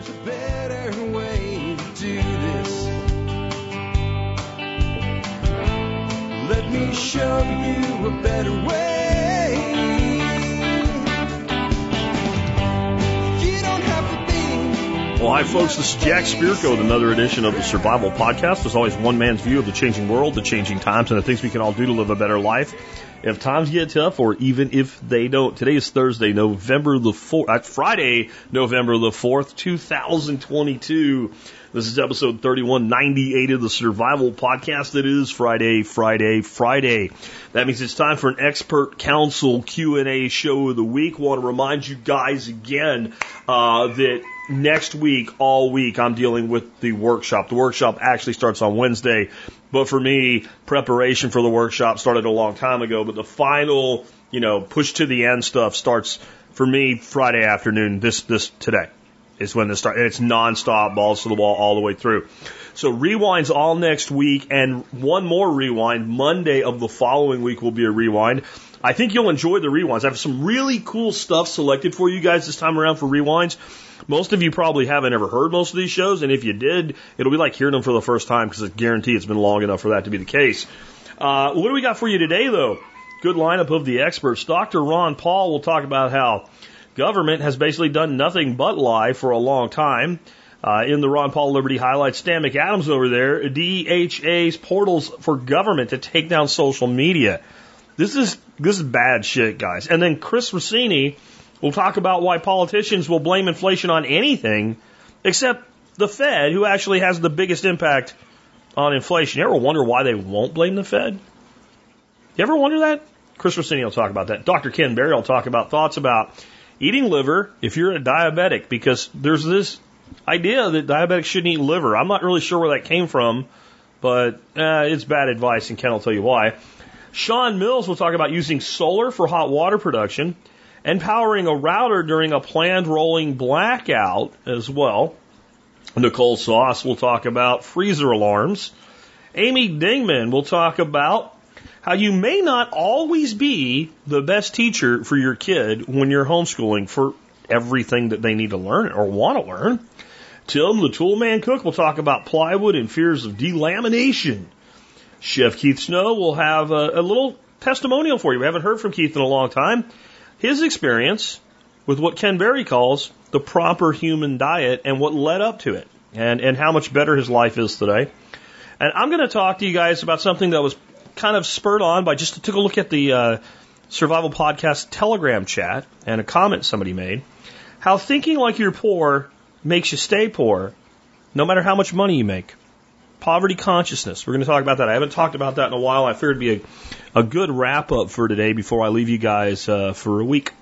There's a better way to do this. Let me show you a better way. Well, hi, folks. This is Jack Spirko with another edition of the Survival Podcast. There's always one man's view of the changing world, the changing times, and the things we can all do to live a better life. If times get tough, or even if they don't. Today is Thursday, November the 4th, uh, Friday, November the 4th, 2022. This is episode 3198 of the Survival Podcast. It is Friday, Friday, Friday. That means it's time for an expert council Q&A show of the week. Want to remind you guys again, uh, that next week, all week, I'm dealing with the workshop. The workshop actually starts on Wednesday, but for me, preparation for the workshop started a long time ago, but the final, you know, push to the end stuff starts for me Friday afternoon, this, this, today is when this start. And it's nonstop, balls to the wall all the way through. So rewinds all next week and one more rewind. Monday of the following week will be a rewind. I think you'll enjoy the rewinds. I have some really cool stuff selected for you guys this time around for rewinds. Most of you probably haven't ever heard most of these shows, and if you did, it'll be like hearing them for the first time because I guarantee it's been long enough for that to be the case. Uh, what do we got for you today, though? Good lineup of the experts. Dr. Ron Paul will talk about how government has basically done nothing but lie for a long time. Uh, in the Ron Paul Liberty highlights, Dan McAdams over there, DHS's portals for government to take down social media. This is this is bad shit, guys. And then Chris Rossini will talk about why politicians will blame inflation on anything except the Fed, who actually has the biggest impact on inflation. You ever wonder why they won't blame the Fed? You ever wonder that? Chris Rossini will talk about that. Dr. Ken Berry will talk about thoughts about eating liver if you're a diabetic, because there's this idea that diabetics shouldn't eat liver. I'm not really sure where that came from, but uh, it's bad advice, and Ken will tell you why. Sean Mills will talk about using solar for hot water production and powering a router during a planned rolling blackout as well. Nicole Sauce will talk about freezer alarms. Amy Dingman will talk about how you may not always be the best teacher for your kid when you're homeschooling for everything that they need to learn or want to learn. Tim, the toolman cook, will talk about plywood and fears of delamination. Chef Keith Snow will have a, a little testimonial for you. We haven't heard from Keith in a long time. His experience with what Ken Berry calls the proper human diet and what led up to it and, and how much better his life is today. And I'm going to talk to you guys about something that was kind of spurred on by just took a look at the uh, Survival Podcast Telegram chat and a comment somebody made. How thinking like you're poor makes you stay poor, no matter how much money you make. Poverty consciousness. We're going to talk about that. I haven't talked about that in a while. I figured it'd be a, a good wrap up for today before I leave you guys uh, for a week.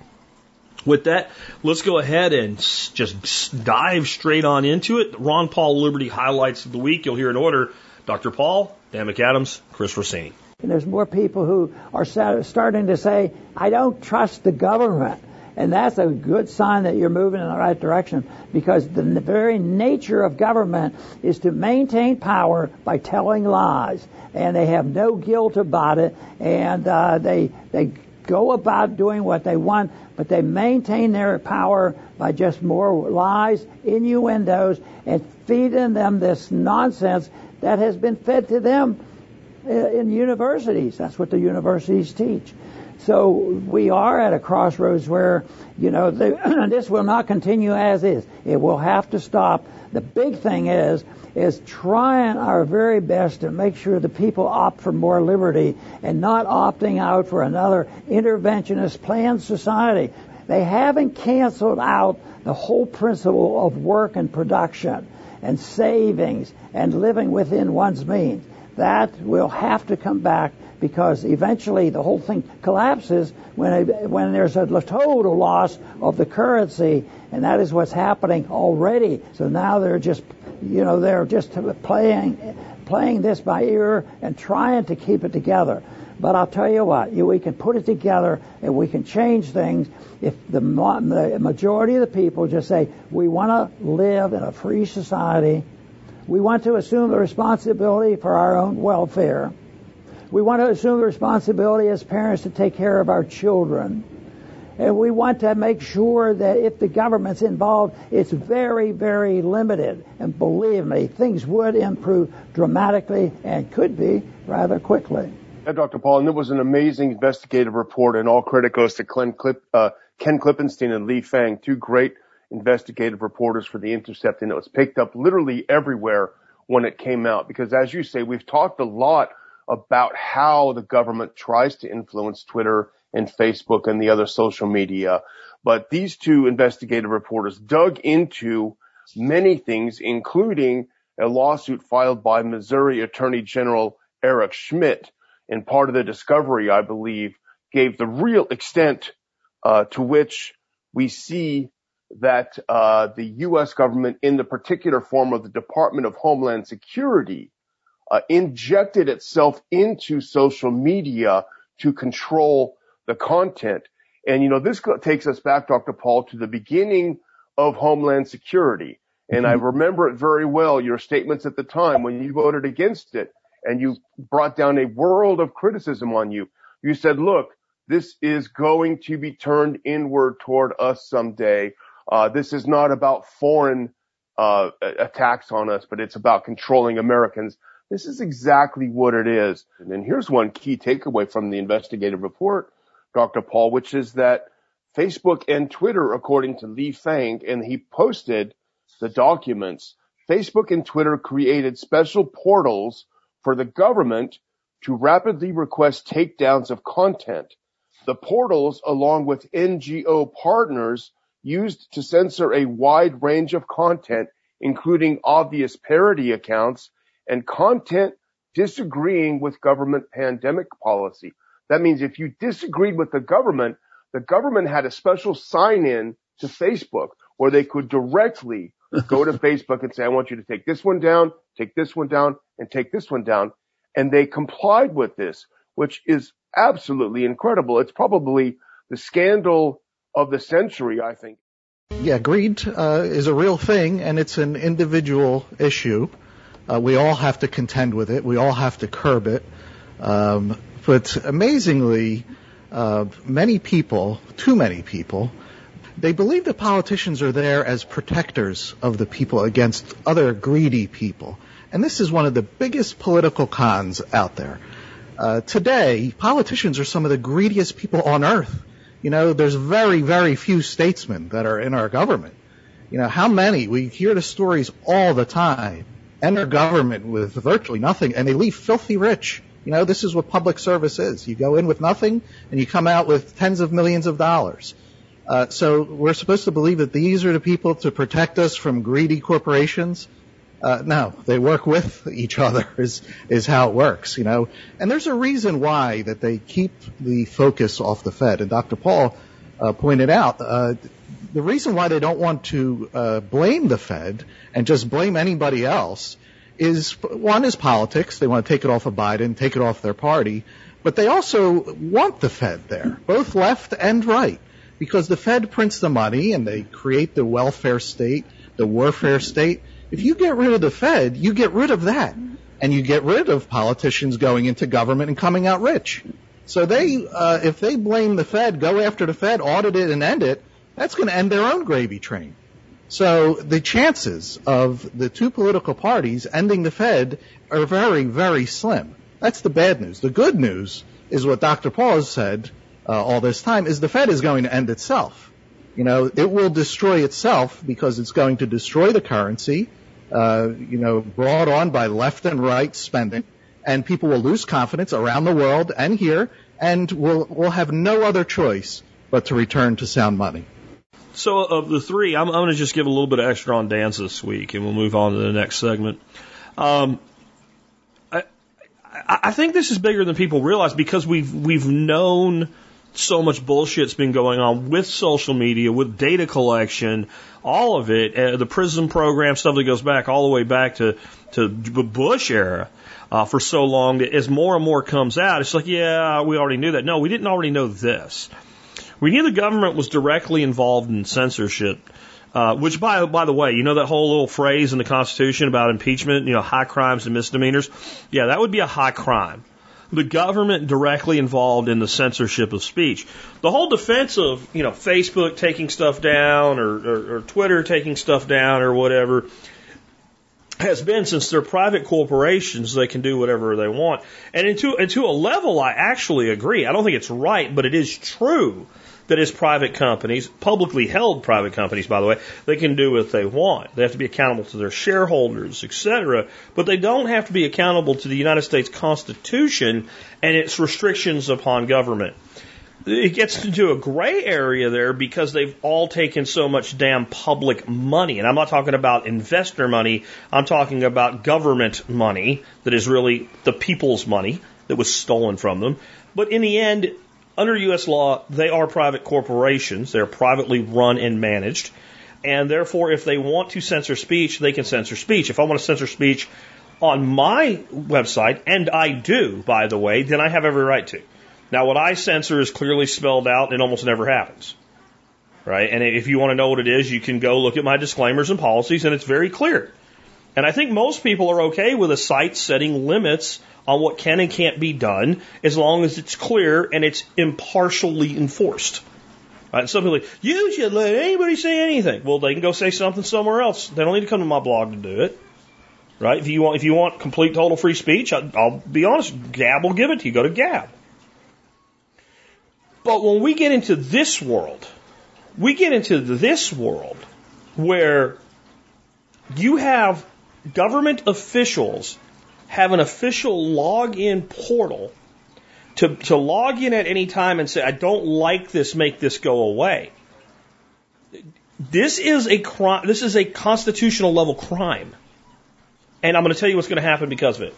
With that, let's go ahead and just dive straight on into it. Ron Paul Liberty highlights of the week. You'll hear in order Dr. Paul, Dan McAdams, Chris Rossini. And there's more people who are starting to say, I don't trust the government. And that's a good sign that you're moving in the right direction because the very nature of government is to maintain power by telling lies. And they have no guilt about it. And uh, they, they go about doing what they want, but they maintain their power by just more lies, innuendos, and feeding them this nonsense that has been fed to them uh, in universities. That's what the universities teach. So we are at a crossroads where, you know, the, this will not continue as is. It will have to stop. The big thing is, is trying our very best to make sure the people opt for more liberty and not opting out for another interventionist planned society. They haven't canceled out the whole principle of work and production and savings and living within one's means. That will have to come back because eventually the whole thing collapses when when there's a total loss of the currency, and that is what's happening already. So now they're just, you know, they're just playing playing this by ear and trying to keep it together. But I'll tell you what, we can put it together and we can change things if the majority of the people just say, we want to live in a free society. We want to assume the responsibility for our own welfare. We want to assume the responsibility as parents to take care of our children. And we want to make sure that if the government's involved, it's very, very limited. And believe me, things would improve dramatically and could be rather quickly. Yeah, Dr. Paul, and it was an amazing investigative report, and all credit goes to Clip, uh, Ken Klippenstein and Lee Fang, two great investigative reporters for The Intercept, and it was picked up literally everywhere when it came out. Because as you say, we've talked a lot about how the government tries to influence Twitter and Facebook and the other social media. But these two investigative reporters dug into many things, including a lawsuit filed by Missouri Attorney General Eric Schmitt. And part of the discovery, I believe, gave the real extent uh, to which we see that uh, the U.S. government, in the particular form of the Department of Homeland Security, uh, injected itself into social media to control the content. And you know, this takes us back, Dr. Paul, to the beginning of Homeland Security. And mm-hmm. I remember it very well, your statements at the time when you voted against it and you brought down a world of criticism on you. You said, look, this is going to be turned inward toward us someday. Uh, this is not about foreign uh, attacks on us, but it's about controlling Americans. This is exactly what it is. And here's one key takeaway from the investigative report, Dr. Paul, which is that Facebook and Twitter, according to Lee Fang, and he posted the documents, Facebook and Twitter created special portals for the government to rapidly request takedowns of content. The portals, along with NGO partners, used to censor a wide range of content, including obvious parody accounts and content disagreeing with government pandemic policy. That means if you disagreed with the government, the government had a special sign in to Facebook where they could directly go to Facebook and say, I want you to take this one down, take this one down, and take this one down. And they complied with this, which is absolutely incredible. It's probably the scandal of the century, I think. Yeah, greed uh, is a real thing, and it's an individual issue. Uh, we all have to contend with it. We all have to curb it. Um, but amazingly, uh, many people, too many people, they believe that politicians are there as protectors of the people against other greedy people. And this is one of the biggest political cons out there. Uh, today, politicians are some of the greediest people on earth. You know, there's very, very few statesmen that are in our government. You know, how many? We hear the stories all the time. Enter government with virtually nothing and they leave filthy rich. You know, this is what public service is. You go in with nothing and you come out with tens of millions of dollars. Uh, so we're supposed to believe that these are the people to protect us from greedy corporations. Uh, no, they work with each other is, is how it works, you know. And there's a reason why that they keep the focus off the Fed. And Dr. Paul uh, pointed out, uh, the reason why they don't want to uh, blame the Fed and just blame anybody else is one is politics. They want to take it off of Biden, take it off their party, but they also want the Fed there, both left and right, because the Fed prints the money and they create the welfare state, the warfare state if you get rid of the Fed, you get rid of that. And you get rid of politicians going into government and coming out rich. So they, uh, if they blame the Fed, go after the Fed, audit it and end it, that's going to end their own gravy train. So the chances of the two political parties ending the Fed are very, very slim. That's the bad news. The good news is what Dr. Paul has said uh, all this time is the Fed is going to end itself. You know, it will destroy itself because it's going to destroy the currency uh, you know, brought on by left and right spending, and people will lose confidence around the world and here, and will will have no other choice but to return to sound money. So of the three, I'm, going to just give a little bit of extra on Dan's this week, and we'll move on to the next segment. Um, I, I think this is bigger than people realize because we've we've known so much bullshit's been going on with social media, with data collection, all of it, uh, the PRISM program, stuff that goes back all the way back to, to Bush era. Uh, for so long that as more and more comes out, it's like, yeah, we already knew that. No, we didn't already know this. We knew the government was directly involved in censorship, uh, which by, by the way, you know that whole little phrase in the Constitution about impeachment, you know, high crimes and misdemeanors? Yeah, that would be a high crime. the government directly involved in the censorship of speech. The whole defense of, you know, Facebook taking stuff down or, or, or Twitter taking stuff down or whatever has been since they're private corporations, they can do whatever they want. And into, and to a level, I actually agree. I don't think it's right, but it is true that as private companies, publicly held private companies, by the way, they can do what they want. They have to be accountable to their shareholders, etc. But they don't have to be accountable to the United States Constitution and its restrictions upon government. It gets into a gray area there because they've all taken so much damn public money. And I'm not talking about investor money. I'm talking about government money that is really the people's money that was stolen from them. But in the end, under U.S. law, they are private corporations. They're privately run and managed. And therefore, if they want to censor speech, they can censor speech. If I want to censor speech on my website, and I do, by the way, then I have every right to. Now, what I censor is clearly spelled out and almost never happens. Right? And if you want to know what it is, you can go look at my disclaimers and policies, and it's very clear. And I think most people are okay with a site setting limits on what can and can't be done as long as it's clear and it's impartially enforced. Right? Some people, like, you should let anybody say anything. Well, they can go say something somewhere else. They don't need to come to my blog to do it. Right? If you want, if you want complete total free speech, I, I'll be honest. Gab will give it to you. Go to Gab. But when we get into this world, we get into this world where you have government officials have an official login portal to, to log in at any time and say, I don't like this, make this go away. This is a crime, this is a constitutional level crime. And I'm going to tell you what's going to happen because of it.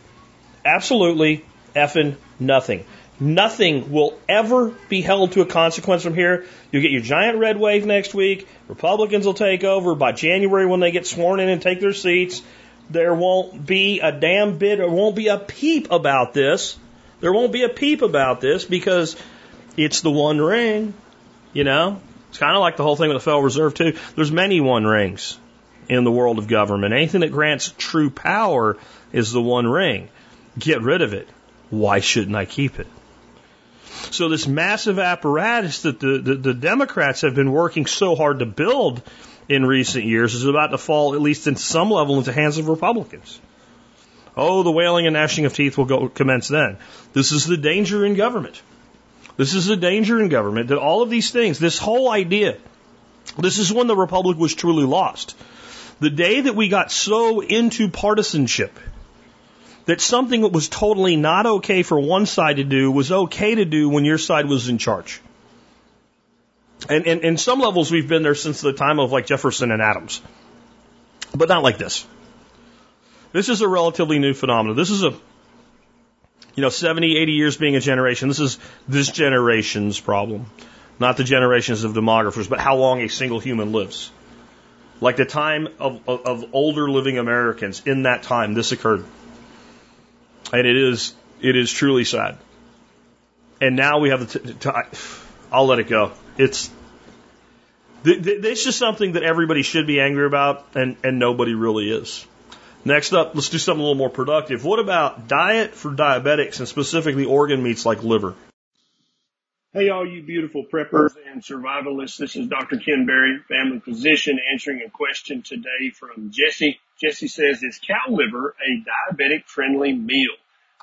Absolutely effing nothing. Nothing will ever be held to a consequence from here. You'll get your giant red wave next week. Republicans will take over by January when they get sworn in and take their seats there won't be a damn bit, or won't be a peep about this. There won't be a peep about this because it's the one ring, you know? It's kind of like the whole thing with the Federal Reserve, too. There's many one rings in the world of government. Anything that grants true power is the one ring. Get rid of it. Why shouldn't I keep it? So this massive apparatus that the, the, the Democrats have been working so hard to build in recent years is about to fall, at least in some level, into the hands of Republicans. Oh, the wailing and gnashing of teeth will go, commence then. This is the danger in government. This is the danger in government that all of these things, this whole idea, this is when the Republic was truly lost. The day that we got so into partisanship that something that was totally not okay for one side to do was okay to do when your side was in charge. And, in some levels, we've been there since the time of like Jefferson and Adams, but not like this. This is a relatively new phenomenon. This is a, you know, 70, 80 years being a generation. This is this generation's problem, not the generations of demographers, but how long a single human lives. Like the time of, of, of older living Americans, in that time, this occurred. And it is, it is truly sad. And now we have the, I'll let it go. It's th- th- this is something that everybody should be angry about, and, and nobody really is. Next up, let's do something a little more productive. What about diet for diabetics and specifically organ meats like liver? Hey, all you beautiful preppers and survivalists. This is Dr. Ken Berry, family physician, answering a question today from Jesse. Jesse says, is cow liver a diabetic friendly meal?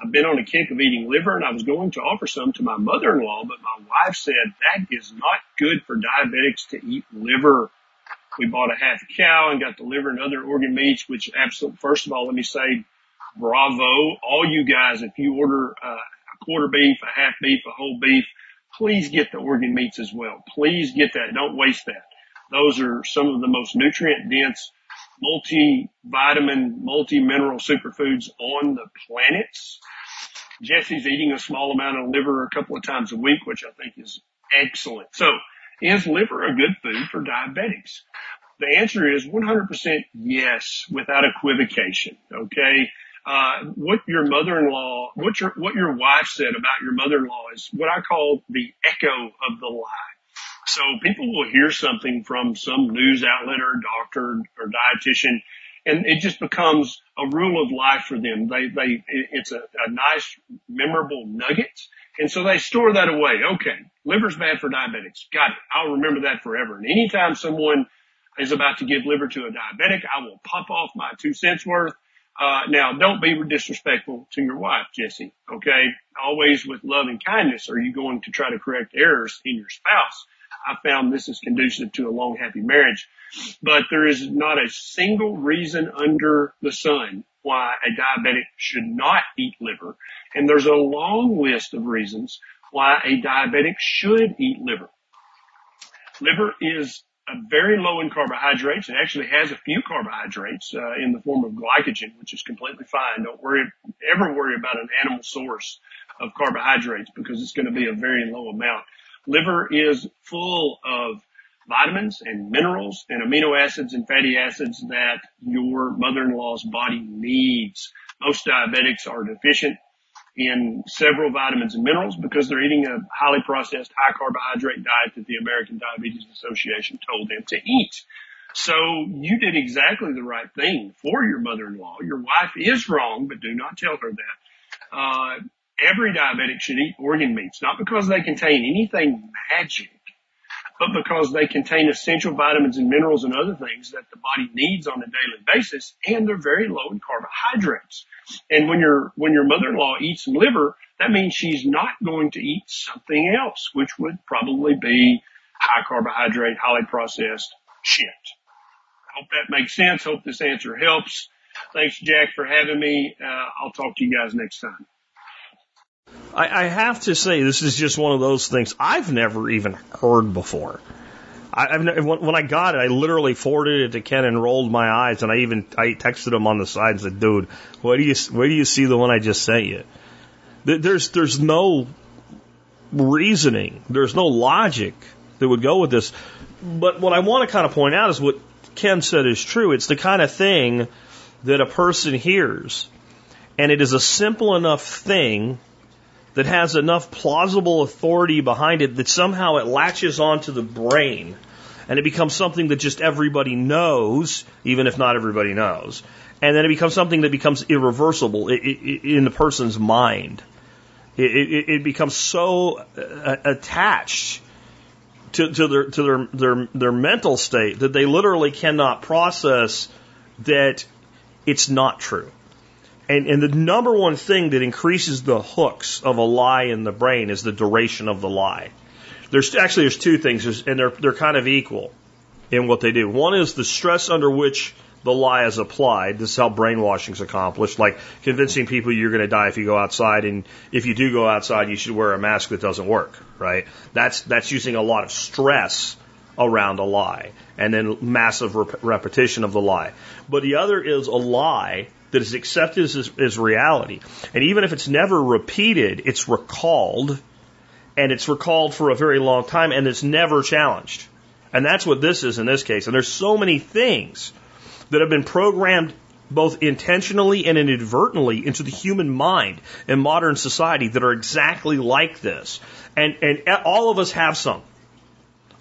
I've been on a kick of eating liver and I was going to offer some to my mother-in-law, but my wife said that is not good for diabetics to eat liver. We bought a half cow and got the liver and other organ meats, which absolutely, first of all, let me say bravo. All you guys, if you order uh, a quarter beef, a half beef, a whole beef, please get the organ meats as well. Please get that. Don't waste that. Those are some of the most nutrient dense multi-vitamin, multi-mineral superfoods on the planet. Jesse's eating a small amount of liver a couple of times a week, which I think is excellent. So is liver a good food for diabetics? The answer is 100% yes, without equivocation. Okay. Uh, what your mother-in-law, what your, what your wife said about your mother-in-law is what I call the echo of the lie. So people will hear something from some news outlet or doctor or dietitian and it just becomes a rule of life for them. They, they, it's a, a nice, memorable nugget. And so they store that away. Okay. Liver's bad for diabetics. Got it. I'll remember that forever. And anytime someone is about to give liver to a diabetic, I will pop off my two cents worth. Uh, now don't be disrespectful to your wife, Jesse. Okay. Always with love and kindness are you going to try to correct errors in your spouse. I found this is conducive to a long, happy marriage. But there is not a single reason under the sun why a diabetic should not eat liver. And there's a long list of reasons why a diabetic should eat liver. Liver is very low in carbohydrates. It actually has a few carbohydrates uh, in the form of glycogen, which is completely fine. Don't worry, ever worry about an animal source of carbohydrates because it's going to be a very low amount. Liver is full of vitamins and minerals and amino acids and fatty acids that your mother-in-law's body needs. Most diabetics are deficient in several vitamins and minerals because they're eating a highly processed, high carbohydrate diet that the American Diabetes Association told them to eat. So you did exactly the right thing for your mother-in-law. Your wife is wrong, but do not tell her that. Uh, every diabetic should eat organ meats, not because they contain anything magic, but because they contain essential vitamins and minerals and other things that the body needs on a daily basis, and they're very low in carbohydrates. And when your when your mother-in-law eats some liver, that means she's not going to eat something else, which would probably be high carbohydrate, highly processed shit. Hope that makes sense. Hope this answer helps. Thanks, Jack, for having me. Uh, I'll talk to you guys next time. I, I have to say, this is just one of those things I've never even heard before. I, ne- when, I got it, I literally forwarded it to Ken and rolled my eyes, and I even I texted him on the side and said, "Dude, where do you where do you see the one I just sent you?" There- There's there's no reasoning, there's no logic that would go with this. But what I want to kind of point out is what Ken said is true. It's the kind of thing that a person hears, and it is a simple enough thing that has enough plausible authority behind it that somehow it latches onto the brain and it becomes something that just everybody knows, even if not everybody knows. And then it becomes something that becomes irreversible in the person's mind. It, becomes so uh, attached to, to their to their, their their mental state that they literally cannot process that it's not true. And, and the number one thing that increases the hooks of a lie in the brain is the duration of the lie. There's actually there's two things, and they're they're kind of equal in what they do. One is the stress under which the lie is applied. This is how brainwashing is accomplished, like convincing people you're going to die if you go outside, and if you do go outside, you should wear a mask that doesn't work. Right? That's that's using a lot of stress around a lie, and then massive rep- repetition of the lie. But the other is a lie that is accepted as, as reality, and even if it's never repeated, it's recalled, and it's recalled for a very long time, and it's never challenged. And that's what this is in this case. And there's so many things that have been programmed both intentionally and inadvertently into the human mind in modern society that are exactly like this. And, and all of us have some.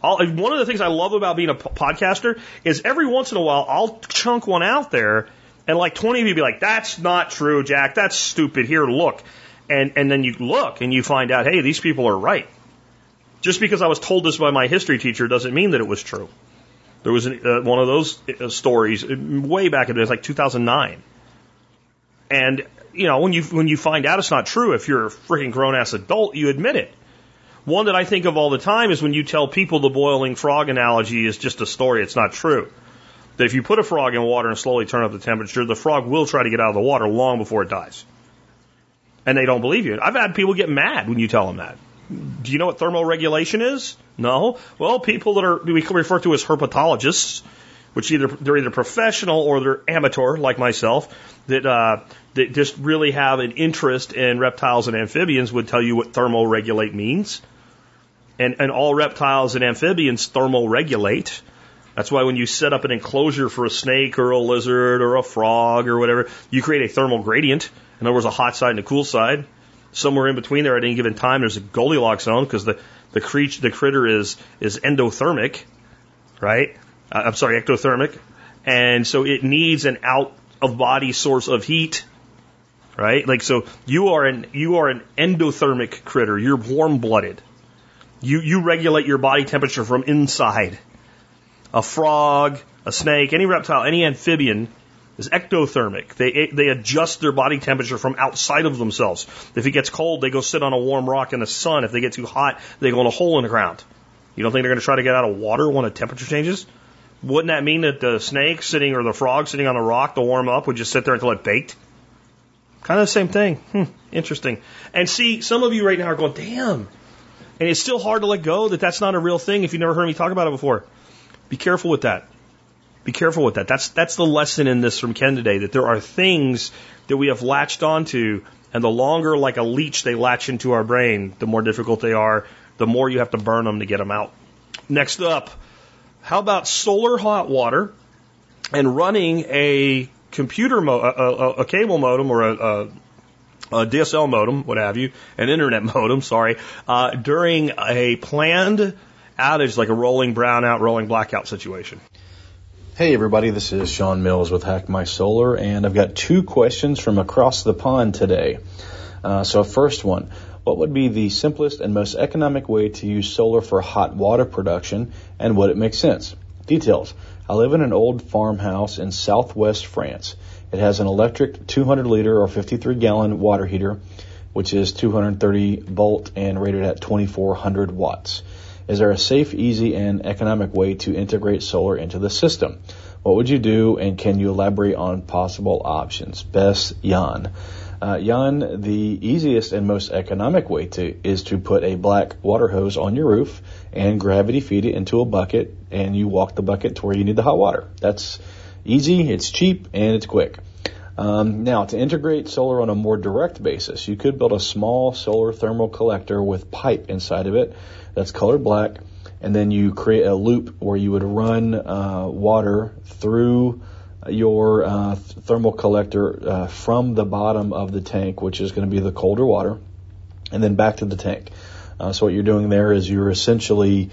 All, one of the things I love about being a podcaster is every once in a while I'll chunk one out there and like 20 of you be like, that's not true, Jack. That's stupid. Here, look. And, and then you look and you find out, hey, these people are right. Just because I was told this by my history teacher doesn't mean that it was true. There was an, uh, one of those uh, stories uh, way back in the day, like 2009. And, you know, when you, when you find out it's not true, if you're a freaking grown ass adult, you admit it. One that I think of all the time is when you tell people the boiling frog analogy is just a story, it's not true. That if you put a frog in water and slowly turn up the temperature, the frog will try to get out of the water long before it dies. And they don't believe you. I've had people get mad when you tell them that. Do you know what thermoregulation is? No. Well, people that are we refer to as herpetologists, which either they're either professional or they're amateur, like myself, that uh, that just really have an interest in reptiles and amphibians, would tell you what thermoregulate means. And and all reptiles and amphibians thermoregulate. That's why when you set up an enclosure for a snake or a lizard or a frog or whatever, you create a thermal gradient. In other words, a hot side and a cool side somewhere in between there at any given time, there's a Goldilocks zone because the the creature the critter is is endothermic, right? Uh, I'm sorry, ectothermic, And so it needs an out of body source of heat, right? Like, so you are an, you are an endothermic critter. You're warm blooded. You, you regulate your body temperature from inside. A frog, a snake, any reptile, any amphibian is ectothermic. They, they adjust their body temperature from outside of themselves. If it gets cold, they go sit on a warm rock in the sun. If they get too hot, they go in a hole in the ground. You don't think they're going to try to get out of water when the temperature changes? Wouldn't that mean that the snake sitting or the frog sitting on a rock to warm up would just sit there until it baked? Kind of the same thing. Hmm, interesting. And see, some of you right now are going, damn. And it's still hard to let go that that's not a real thing if you've never heard me talk about it before. Be careful with that. Be careful with that. That's that's the lesson in this from Ken today. That there are things that we have latched onto, and the longer, like a leech, they latch into our brain, the more difficult they are. The more you have to burn them to get them out. Next up, how about solar hot water and running a computer mo- a, a, a cable modem or a, a a DSL modem, what have you, an internet modem, sorry, uh, during a planned outage like a rolling brownout, rolling blackout situation. Hey everybody, this is Sean Mills with Hack My Solar, and I've got two questions from across the pond today. Uh, so first one, what would be the simplest and most economic way to use solar for hot water production, and would it make sense? Details. I live in an old farmhouse in southwest France. It has an electric 200 liter or 53 gallon water heater, which is 230 volt and rated at 2400 watts. Is there a safe, easy, and economic way to integrate solar into the system? What would you do, and can you elaborate on possible options? Best, Jan. Uh, Jan, the easiest and most economic way to is to put a black water hose on your roof and gravity feed it into a bucket, and you walk the bucket to where you need the hot water. That's easy, it's cheap, and it's quick. Um, now, to integrate solar on a more direct basis, you could build a small solar thermal collector with pipe inside of it that's colored black, and then you create a loop where you would run uh, water through your uh, thermal collector uh, from the bottom of the tank, which is going to be the colder water, and then back to the tank. Uh, so what you're doing there is you're essentially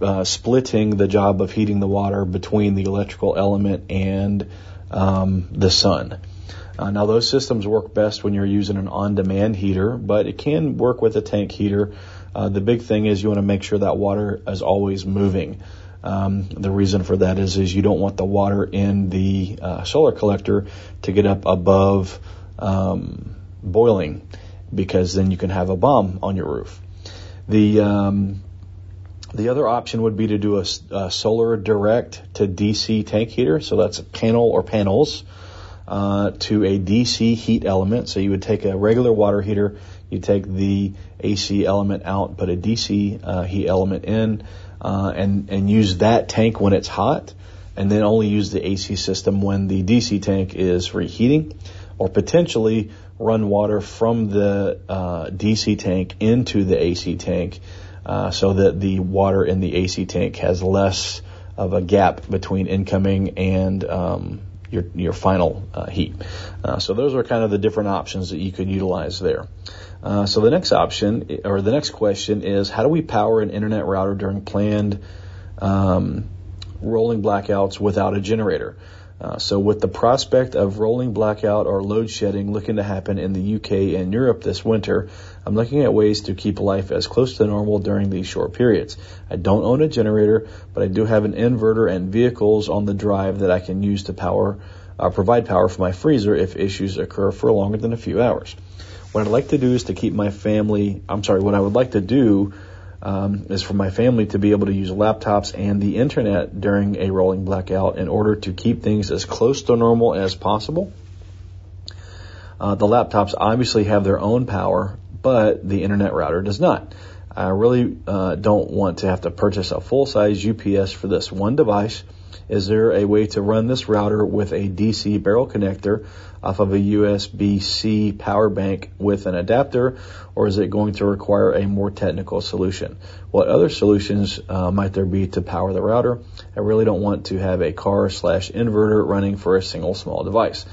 uh, splitting the job of heating the water between the electrical element and um, the sun. Uh, now those systems work best when you're using an on-demand heater, but it can work with a tank heater. Uh, the big thing is you want to make sure that water is always moving. Um, the reason for that is is you don't want the water in the uh, solar collector to get up above um, boiling, because then you can have a bomb on your roof. The um, the other option would be to do a, a, solar direct to DC tank heater. So that's a panel or panels uh, to a DC heat element. So you would take a regular water heater, you take the AC element out, put a DC uh, heat element in, uh, and and use that tank when it's hot, and then only use the AC system when the DC tank is reheating, or potentially run water from the uh, DC tank into the AC tank, uh, so that the water in the AC tank has less of a gap between incoming and um, your your final uh, heat. Uh, so those are kind of the different options that you could utilize there. Uh, so the next option, or the next question is, how do we power an internet router during planned um, rolling blackouts without a generator? Uh, so with the prospect of rolling blackout or load shedding looking to happen in the UK and Europe this winter, I'm looking at ways to keep life as close to normal during these short periods. I don't own a generator, but I do have an inverter and vehicles on the drive that I can use to power, uh, provide power for my freezer if issues occur for longer than a few hours. What I'd like to do is to keep my family, I'm sorry, what I would like to do um, is for my family to be able to use laptops and the internet during a rolling blackout in order to keep things as close to normal as possible. Uh, the laptops obviously have their own power, but the internet router does not. I really uh, don't want to have to purchase a full size UPS for this one device. Is there a way to run this router with a DC barrel connector off of a USB-C power bank with an adapter, or is it going to require a more technical solution? What other solutions uh, might there be to power the router? I really don't want to have a car slash inverter running for a single small device.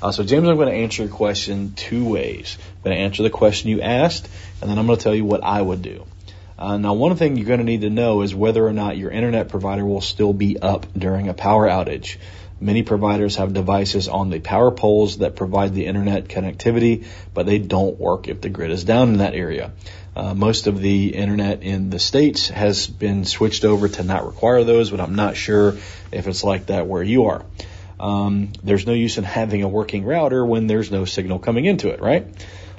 Uh, so James, I'm going to answer your question two ways. I'm going to answer the question you asked, and then I'm going to tell you what I would do. Uh, now, one thing you're going to need to know is whether or not your internet provider will still be up during a power outage. Many providers have devices on the power poles that provide the internet connectivity, but they don't work if the grid is down in that area. Uh, most of the internet in the states has been switched over to not require those, but I'm not sure if it's like that where you are. Um, there's no use in having a working router when there's no signal coming into it, right?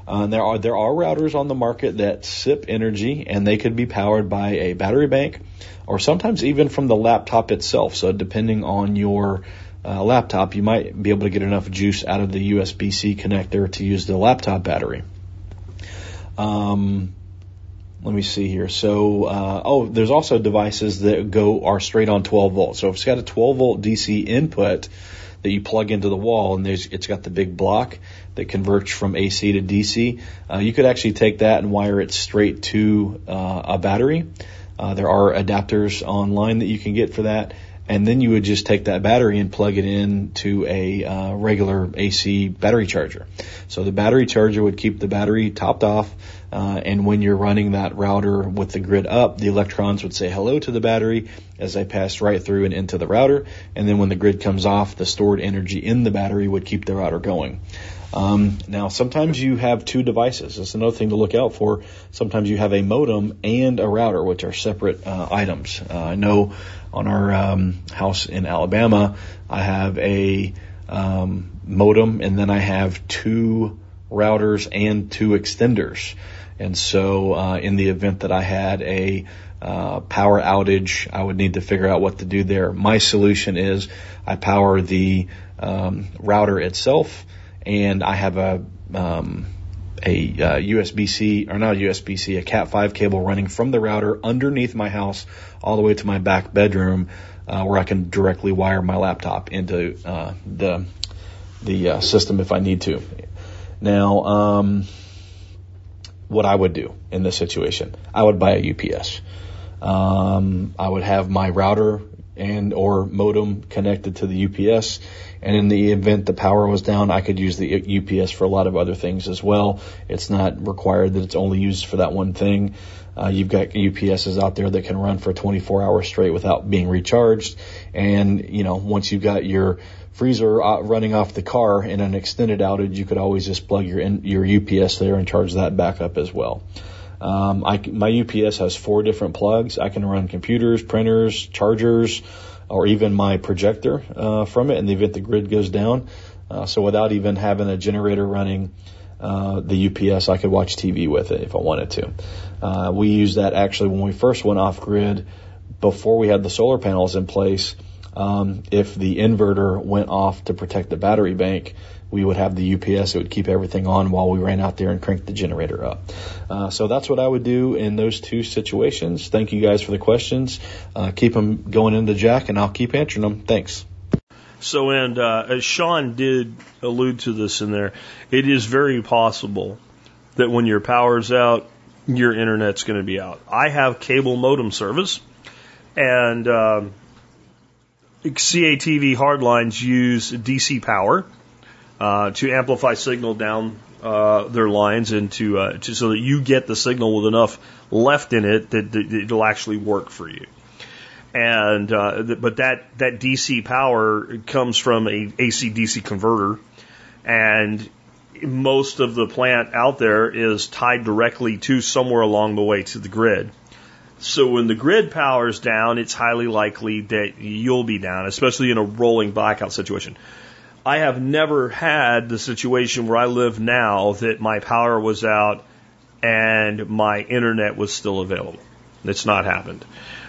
Uh, there are there are routers on the market that sip energy, and they could be powered by a battery bank, or sometimes even from the laptop itself. So depending on your uh, laptop, you might be able to get enough juice out of the USB-C connector to use the laptop battery. Um, let me see here. So, uh, oh, there's also devices that go are straight on 12 volts. So if it's got a 12 volt DC input that you plug into the wall, and there's it's got the big block that converts from AC to DC, uh, you could actually take that and wire it straight to uh, a battery. Uh, there are adapters online that you can get for that and then you would just take that battery and plug it in to a uh, regular AC battery charger. So the battery charger would keep the battery topped off, uh, and when you're running that router with the grid up, the electrons would say hello to the battery as they pass right through and into the router, and then when the grid comes off, the stored energy in the battery would keep the router going. Um, now, sometimes you have two devices. That's another thing to look out for. Sometimes you have a modem and a router, which are separate uh, items. Uh, I know on our um, house in Alabama, I have a um, modem, and then I have two routers and two extenders. And so, uh, in the event that I had a uh, power outage, I would need to figure out what to do there. My solution is I power the um, router itself and I have a um, a uh, USB-C or not USB-C, a Cat5 cable running from the router underneath my house all the way to my back bedroom, uh, where I can directly wire my laptop into uh, the the uh, system if I need to. Now, um, what I would do in this situation, I would buy a UPS. Um, I would have my router and or modem connected to the UPS. And in the event the power was down, I could use the UPS for a lot of other things as well. It's not required that it's only used for that one thing. Uh, you've got UPSs out there that can run for 24 hours straight without being recharged. And, you know, once you've got your freezer uh, running off the car in an extended outage, you could always just plug your your UPS there and charge that back up as well. Um, I, my UPS has four different plugs. I can run computers, printers, chargers, or even my projector uh, from it in the event the grid goes down. Uh, so without even having a generator running uh, the UPS, I could watch TV with it if I wanted to. Uh, we used that actually when we first went off grid before we had the solar panels in place. Um, if the inverter went off to protect the battery bank, we would have the UPS. It would keep everything on while we ran out there and cranked the generator up. Uh, so that's what I would do in those two situations. Thank you guys for the questions. Uh, keep them going into Jack, and I'll keep answering them. Thanks. So, and uh, as Sean did allude to this in there, it is very possible that when your power's out, your internet's going to be out. I have cable modem service, and um, CATV hardlines use DC power uh, to amplify signal down uh, their lines and to, uh, to, so that you get the signal with enough left in it that, that it'll actually work for you. And uh, th- but that that DC power comes from a AC DC converter, and most of the plant out there is tied directly to somewhere along the way to the grid. So when the grid powers down, it's highly likely that you'll be down, especially in a rolling blackout situation. I have never had the situation where I live now that my power was out and my internet was still available. It's not happened.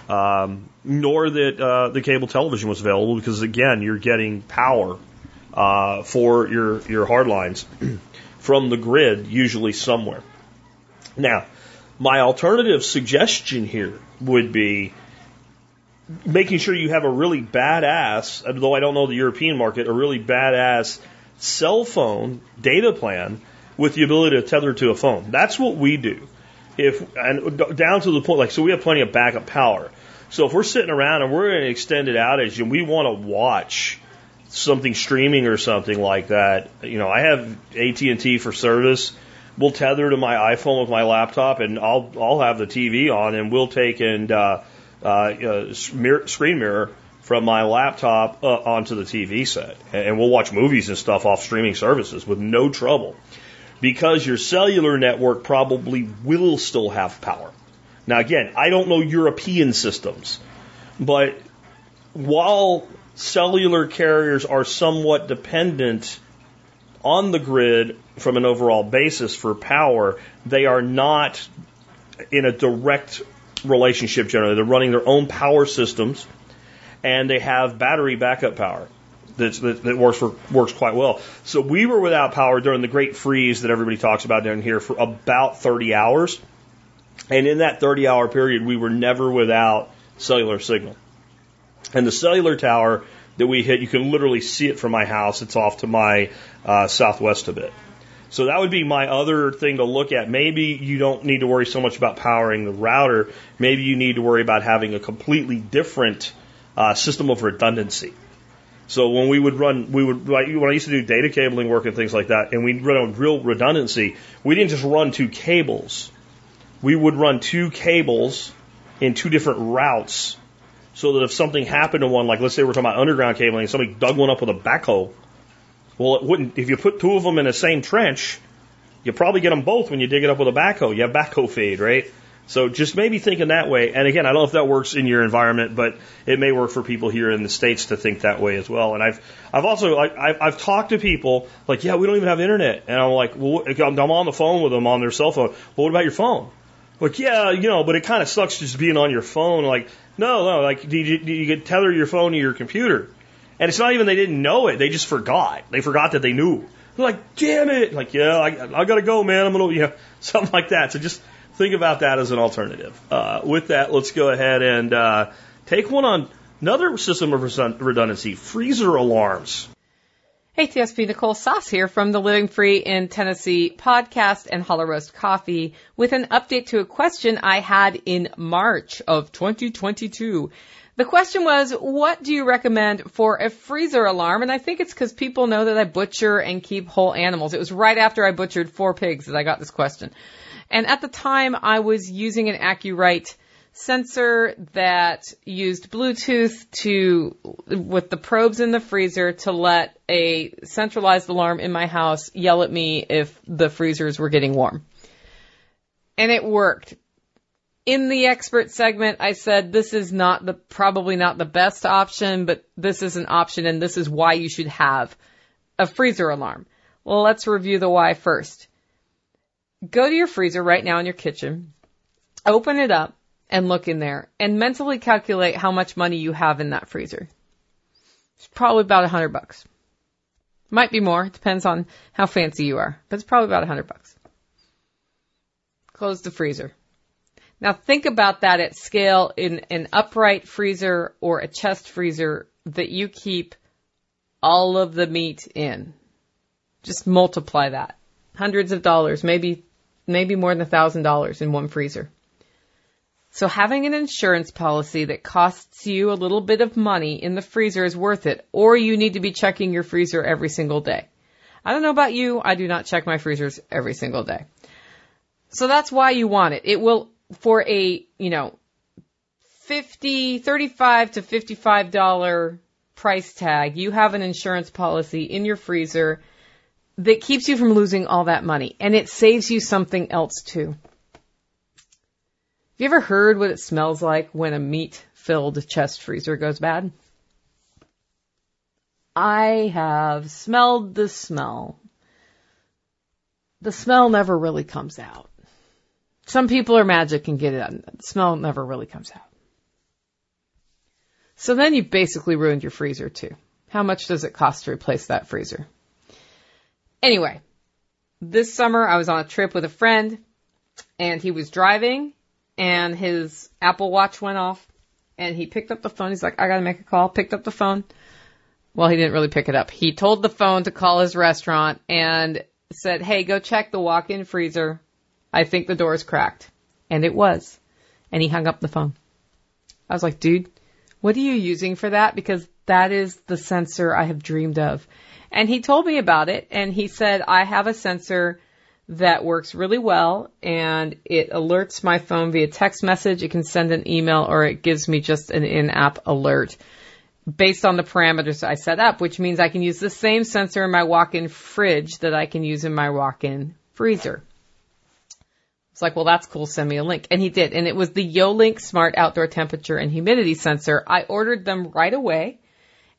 Um, nor that uh, the cable television was available because again, you're getting power uh, for your your hard lines from the grid, usually somewhere. Now, my alternative suggestion here would be making sure you have a really badass, although I don't know the European market, a really badass cell phone data plan with the ability to tether to a phone. That's what we do. If and down to the point like so we have plenty of backup power. So if we're sitting around and we're in an extended outage and we want to watch something streaming or something like that, you know, I have AT&T for service. We'll tether to my iPhone with my laptop and I'll I'll have the TV on and we'll take and uh, uh, screen mirror from my laptop uh, onto the TV set. And we'll watch movies and stuff off streaming services with no trouble because your cellular network probably will still have power. Now, again, I don't know European systems, but while cellular carriers are somewhat dependent on the grid from an overall basis for power, they are not in a direct relationship generally. They're running their own power systems and they have battery backup power that, that works for, works quite well. So we were without power during the great freeze that everybody talks about down here for about 30 hours. And in that 30 hour period, we were never without cellular signal. And the cellular tower that we hit, you can literally see it from my house. It's off to my uh, southwest a bit. So that would be my other thing to look at. Maybe you don't need to worry so much about powering the router. Maybe you need to worry about having a completely different uh, system of redundancy. So when we would run, we would like when I used to do data cabling work and things like that, and we run on real redundancy. We didn't just run two cables. We would run two cables in two different routes, so that if something happened to one, like let's say we're talking about underground cabling, and somebody dug one up with a backhoe, well, it wouldn't. If you put two of them in the same trench, you probably get them both when you dig it up with a backhoe. You have backhoe fade, right? So just maybe thinking that way. And again, I don't know if that works in your environment, but it may work for people here in the states to think that way as well. And I've I've also I've, I've talked to people like, yeah, we don't even have internet, and I'm like, well, I'm on the phone with them on their cell phone. Well, what about your phone? Like, yeah, you know, but it kind of sucks just being on your phone. Like, no, no, like, do you, do you tether your phone to your computer? And it's not even they didn't know it; they just forgot. They forgot that they knew. They're like, damn it! Like, yeah, I, I gotta go, man. I'm gonna, you know, something like that. So just think about that as an alternative. Uh, with that, let's go ahead and uh, take one on another system of redundancy: freezer alarms. Hey, TSP Nicole Sauce here from the Living Free in Tennessee podcast and Hollow Roast Coffee with an update to a question I had in March of 2022. The question was, what do you recommend for a freezer alarm? And I think it's because people know that I butcher and keep whole animals. It was right after I butchered four pigs that I got this question. And at the time, I was using an AcuRite sensor that used Bluetooth to, with the probes in the freezer to let a centralized alarm in my house yell at me if the freezers were getting warm. And it worked in the expert segment, I said this is not the, probably not the best option, but this is an option and this is why you should have a freezer alarm. Well, let's review the why first. Go to your freezer right now in your kitchen, open it up and look in there and mentally calculate how much money you have in that freezer. It's probably about a hundred bucks. Might be more, depends on how fancy you are, but it's probably about a hundred bucks. Close the freezer. Now think about that at scale in an upright freezer or a chest freezer that you keep all of the meat in. Just multiply that. Hundreds of dollars, maybe, maybe more than a thousand dollars in one freezer. So having an insurance policy that costs you a little bit of money in the freezer is worth it, or you need to be checking your freezer every single day. I don't know about you, I do not check my freezers every single day. So that's why you want it. It will for a, you know, 50, 35 to $55 price tag, you have an insurance policy in your freezer that keeps you from losing all that money and it saves you something else too. Have you ever heard what it smells like when a meat filled chest freezer goes bad? I have smelled the smell. The smell never really comes out. Some people are magic and get it out. The smell never really comes out. So then you've basically ruined your freezer too. How much does it cost to replace that freezer? Anyway, this summer I was on a trip with a friend and he was driving and his Apple Watch went off and he picked up the phone. He's like, I gotta make a call. Picked up the phone. Well, he didn't really pick it up. He told the phone to call his restaurant and said, Hey, go check the walk-in freezer. I think the door is cracked. And it was. And he hung up the phone. I was like, dude, what are you using for that? Because that is the sensor I have dreamed of. And he told me about it and he said, I have a sensor that works really well and it alerts my phone via text message. It can send an email or it gives me just an in-app alert. based on the parameters I set up, which means I can use the same sensor in my walk-in fridge that I can use in my walk-in freezer. It's like, well, that's cool. Send me a link. And he did. And it was the YoLink Smart Outdoor Temperature and Humidity Sensor. I ordered them right away.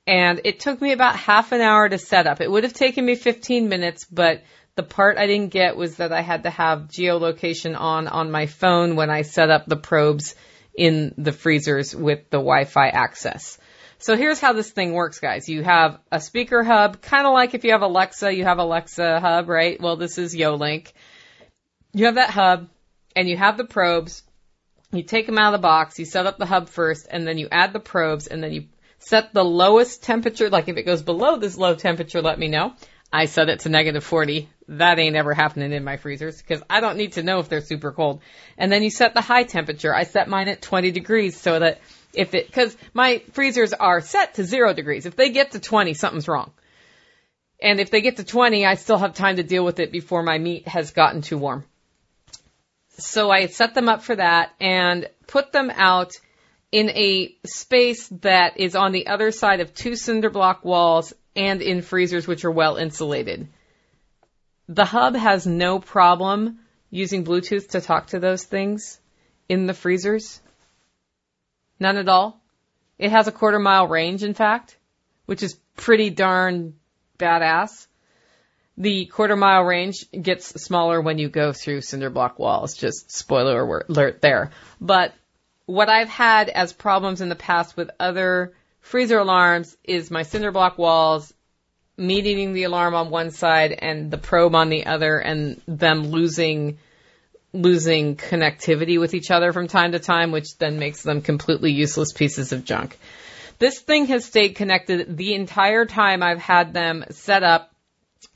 And it took me about half an hour to set up. It would have taken me 15 minutes, but the part I didn't get was that I had to have geolocation on on my phone when I set up the probes in the freezers with the Wi-Fi access. So here's how this thing works, guys. You have a speaker hub, kind of like if you have Alexa, you have Alexa hub, right? Well, this is YoLink. You have that hub and you have the probes. You take them out of the box, you set up the hub first, and then you add the probes, and then you set the lowest temperature. Like if it goes below this low temperature, let me know. I set it to negative 40. That ain't ever happening in my freezers because I don't need to know if they're super cold. And then you set the high temperature. I set mine at 20 degrees so that if it, cause my freezers are set to zero degrees. If they get to 20, something's wrong. And if they get to 20, I still have time to deal with it before my meat has gotten too warm. So I set them up for that and put them out in a space that is on the other side of two cinder block walls and in freezers which are well insulated. The hub has no problem using Bluetooth to talk to those things in the freezers. None at all. It has a quarter mile range, in fact, which is pretty darn badass. The quarter mile range gets smaller when you go through cinder block walls. Just spoiler alert there. But what I've had as problems in the past with other freezer alarms is my cinder block walls, needing the alarm on one side and the probe on the other and them losing losing connectivity with each other from time to time, which then makes them completely useless pieces of junk. This thing has stayed connected the entire time I've had them set up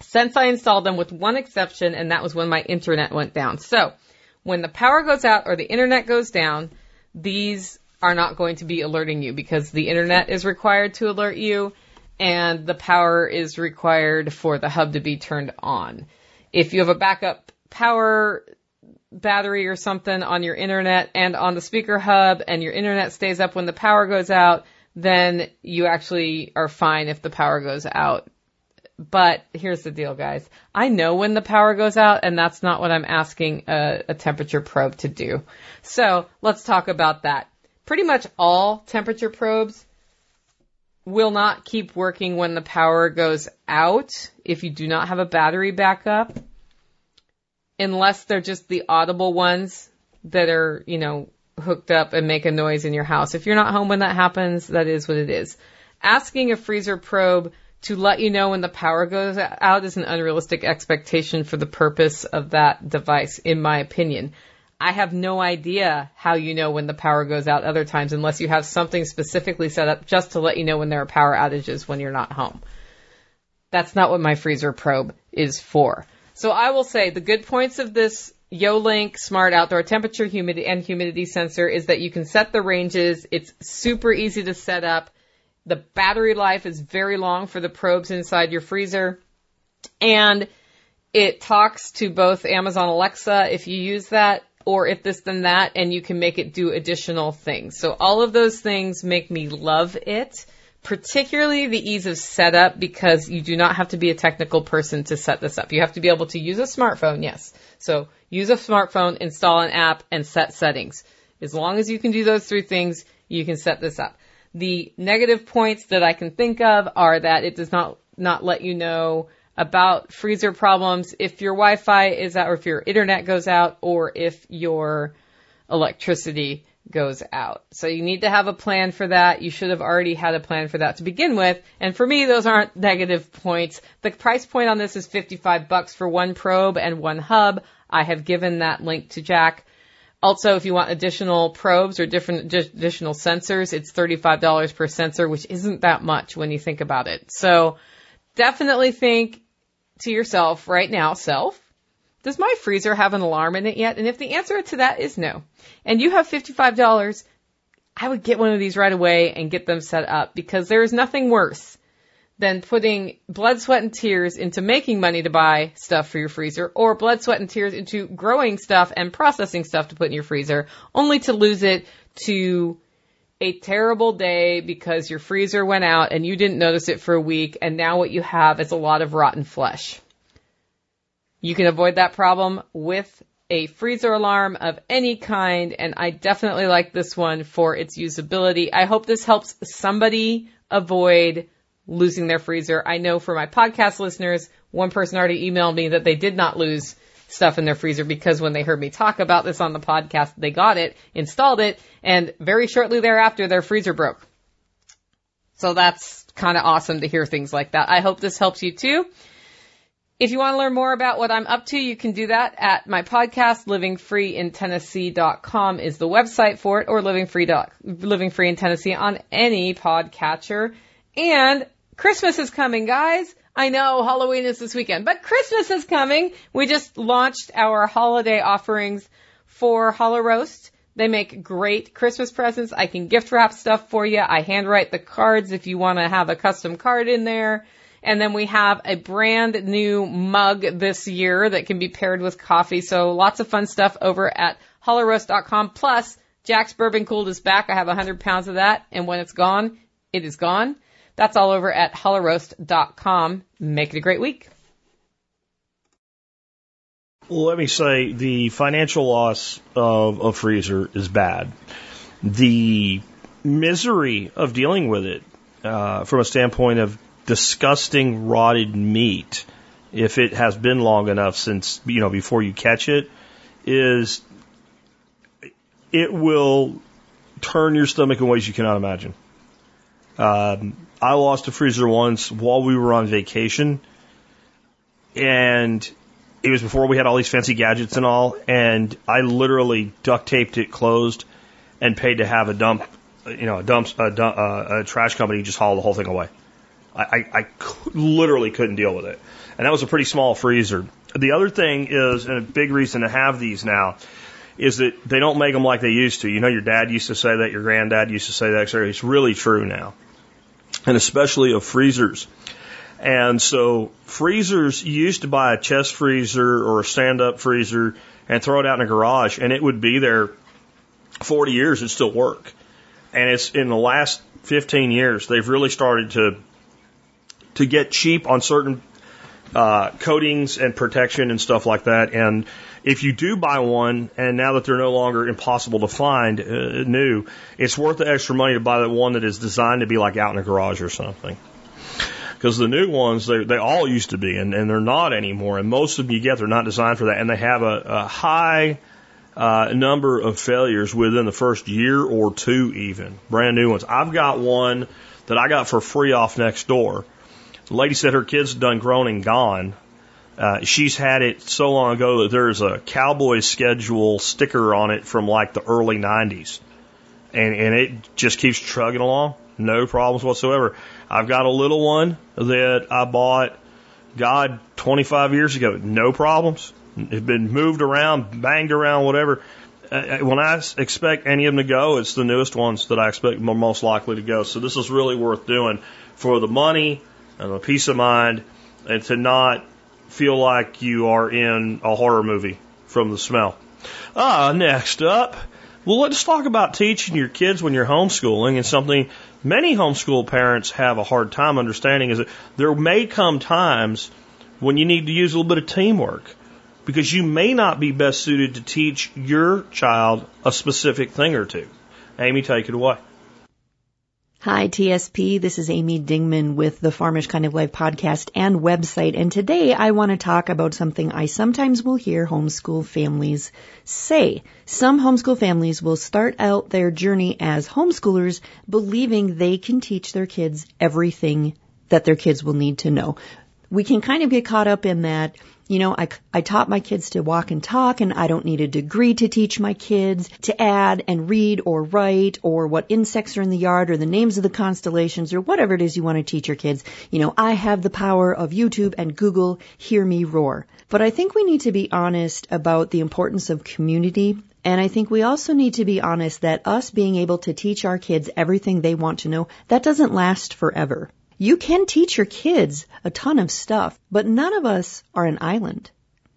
since I installed them with one exception, and that was when my internet went down. So, when the power goes out or the internet goes down, these are not going to be alerting you because the internet is required to alert you and the power is required for the hub to be turned on. If you have a backup power battery or something on your internet and on the speaker hub and your internet stays up when the power goes out, then you actually are fine if the power goes out. But here's the deal, guys. I know when the power goes out, and that's not what I'm asking a, a temperature probe to do. So let's talk about that. Pretty much all temperature probes will not keep working when the power goes out if you do not have a battery backup unless they're just the audible ones that are, you know, hooked up and make a noise in your house. If you're not home when that happens, that is what it is. Asking a freezer probe to let you know when the power goes out is an unrealistic expectation for the purpose of that device, in my opinion. I have no idea how you know when the power goes out other times unless you have something specifically set up just to let you know when there are power outages when you're not home. That's not what my freezer probe is for. So I will say the good points of this YoLink smart outdoor temperature humidity and humidity sensor is that you can set the ranges. It's super easy to set up. The battery life is very long for the probes inside your freezer. And it talks to both Amazon Alexa if you use that or if this then that and you can make it do additional things. So all of those things make me love it particularly the ease of setup because you do not have to be a technical person to set this up. You have to be able to use a smartphone, yes. So use a smartphone, install an app, and set settings. As long as you can do those three things, you can set this up. The negative points that I can think of are that it does not, not let you know about freezer problems if your Wi-Fi is out or if your internet goes out or if your electricity goes out. So you need to have a plan for that. You should have already had a plan for that to begin with. And for me, those aren't negative points. The price point on this is 55 bucks for one probe and one hub. I have given that link to Jack. Also, if you want additional probes or different additional sensors, it's $35 per sensor, which isn't that much when you think about it. So definitely think to yourself right now, self, does my freezer have an alarm in it yet? And if the answer to that is no, and you have $55, I would get one of these right away and get them set up because there is nothing worse than putting blood, sweat, and tears into making money to buy stuff for your freezer or blood, sweat, and tears into growing stuff and processing stuff to put in your freezer only to lose it to a terrible day because your freezer went out and you didn't notice it for a week and now what you have is a lot of rotten flesh. You can avoid that problem with a freezer alarm of any kind and I definitely like this one for its usability. I hope this helps somebody avoid losing their freezer. I know for my podcast listeners, one person already emailed me that they did not lose stuff in their freezer because when they heard me talk about this on the podcast, they got it, installed it, and very shortly thereafter their freezer broke. So that's kind of awesome to hear things like that. I hope this helps you too. If you want to learn more about what I'm up to, you can do that at my podcast, livingfreeintennessee.com is the website for it, or livingfree, living free in Tennessee on any podcatcher. And Christmas is coming, guys. I know Halloween is this weekend, but Christmas is coming. We just launched our holiday offerings for Hollow Roast. They make great Christmas presents. I can gift wrap stuff for you. I handwrite the cards if you want to have a custom card in there. And then we have a brand new mug this year that can be paired with coffee. So lots of fun stuff over at hollowroast.com. Plus, Jack's Bourbon Cooled is back. I have 100 pounds of that. And when it's gone, it is gone. That's all over at hollowroast.com. Make it a great week. Let me say the financial loss of a freezer is bad. The misery of dealing with it, uh, from a standpoint of disgusting rotted meat, if it has been long enough since you know before you catch it, is it will turn your stomach in ways you cannot imagine. Um, I lost a freezer once while we were on vacation, and it was before we had all these fancy gadgets and all, and I literally duct taped it closed and paid to have a dump, you know, a dump, a, dump, uh, a trash company just haul the whole thing away. I, I, I literally couldn't deal with it, and that was a pretty small freezer. The other thing is, and a big reason to have these now, is that they don't make them like they used to. You know, your dad used to say that, your granddad used to say that, etc. It's really true now and especially of freezers. And so freezers you used to buy a chest freezer or a stand up freezer and throw it out in a garage and it would be there 40 years and still work. And it's in the last 15 years they've really started to to get cheap on certain uh, coatings and protection and stuff like that. And if you do buy one, and now that they're no longer impossible to find uh, new, it's worth the extra money to buy the one that is designed to be like out in a garage or something. Because the new ones, they, they all used to be, and, and they're not anymore. And most of them you get, they're not designed for that. And they have a, a high uh, number of failures within the first year or two, even. Brand new ones. I've got one that I got for free off next door. The lady said her kid's done grown and gone uh, she's had it so long ago that there's a cowboy schedule sticker on it from like the early 90s. And, and it just keeps trugging along. No problems whatsoever. I've got a little one that I bought, God, 25 years ago. No problems. It's been moved around, banged around, whatever. Uh, uh when I expect any of them to go, it's the newest ones that I expect most likely to go. So this is really worth doing for the money and a peace of mind and to not feel like you are in a horror movie from the smell. Ah, next up, well, let's talk about teaching your kids when you're homeschooling and something many homeschool parents have a hard time understanding is that there may come times when you need to use a little bit of teamwork because you may not be best suited to teach your child a specific thing or two. Amy, take it away. Hi, TSP. This is Amy Dingmann with the Farmish Kind of Life podcast and website. And today I want to talk about something I sometimes will hear homeschool families say. Some homeschool families will start out their journey as homeschoolers believing they can teach their kids everything that their kids will need to know. We can kind of get caught up in that you know, I, I taught my kids to walk and talk and I don't need a degree to teach my kids to add and read or write or what insects are in the yard or the names of the constellations or whatever it is you want to teach your kids. You know, I have the power of YouTube and Google, hear me roar. But I think we need to be honest about the importance of community and I think we also need to be honest that us being able to teach our kids everything they want to know, that doesn't last forever. You can teach your kids a ton of stuff, but none of us are an island.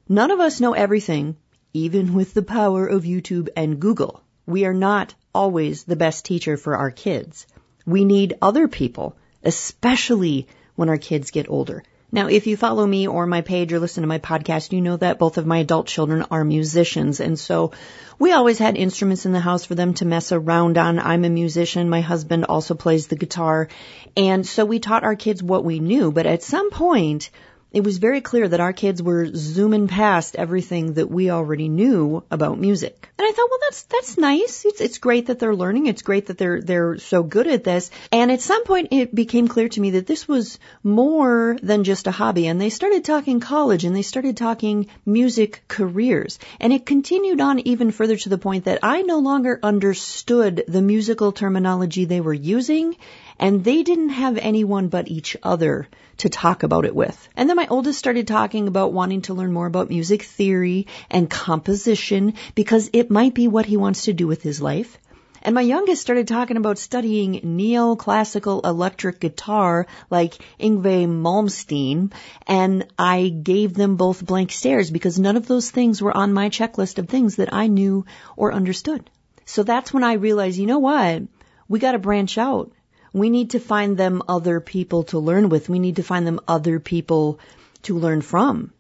None of us know everything, even with the power of YouTube and Google. We are not always the best teacher for our kids. We need other people, especially when our kids get older. Now, if you follow me or my page or listen to my podcast, you know that both of my adult children are musicians. And so we always had instruments in the house for them to mess around on. I'm a musician. My husband also plays the guitar. And so we taught our kids what we knew. But at some point, it was very clear that our kids were zooming past everything that we already knew about music. And I thought, well, that's, that's nice. It's, it's great that they're learning. It's great that they're, they're so good at this. And at some point it became clear to me that this was more than just a hobby. And they started talking college and they started talking music careers. And it continued on even further to the point that I no longer understood the musical terminology they were using and they didn't have anyone but each other to talk about it with. And then my oldest started talking about wanting to learn more about music theory and composition because it might be what he wants to do with his life. And my youngest started talking about studying neoclassical electric guitar like Yngwie Malmsteen, and I gave them both blank stares because none of those things were on my checklist of things that I knew or understood. So that's when I realized, you know what? We gotta branch out. We need to find them other people to learn with. We need to find them other people to learn from.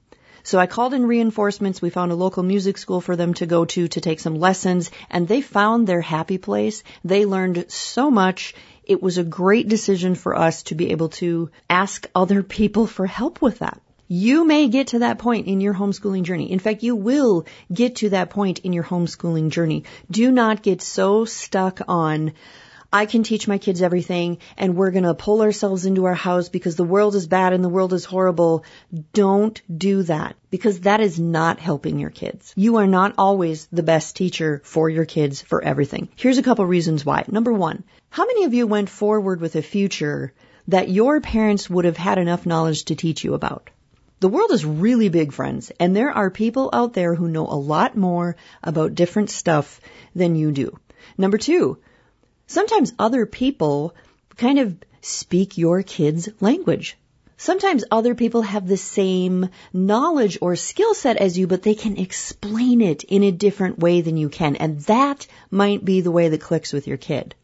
So I called in reinforcements. We found a local music school for them to go to to take some lessons and they found their happy place. They learned so much. It was a great decision for us to be able to ask other people for help with that. You may get to that point in your homeschooling journey. In fact, you will get to that point in your homeschooling journey. Do not get so stuck on I can teach my kids everything and we're going to pull ourselves into our house because the world is bad and the world is horrible. Don't do that because that is not helping your kids. You are not always the best teacher for your kids for everything. Here's a couple reasons why. Number one, how many of you went forward with a future that your parents would have had enough knowledge to teach you about? The world is really big, friends, and there are people out there who know a lot more about different stuff than you do. Number two, Sometimes other people kind of speak your kid's language. Sometimes other people have the same knowledge or skill set as you, but they can explain it in a different way than you can. And that might be the way that clicks with your kid.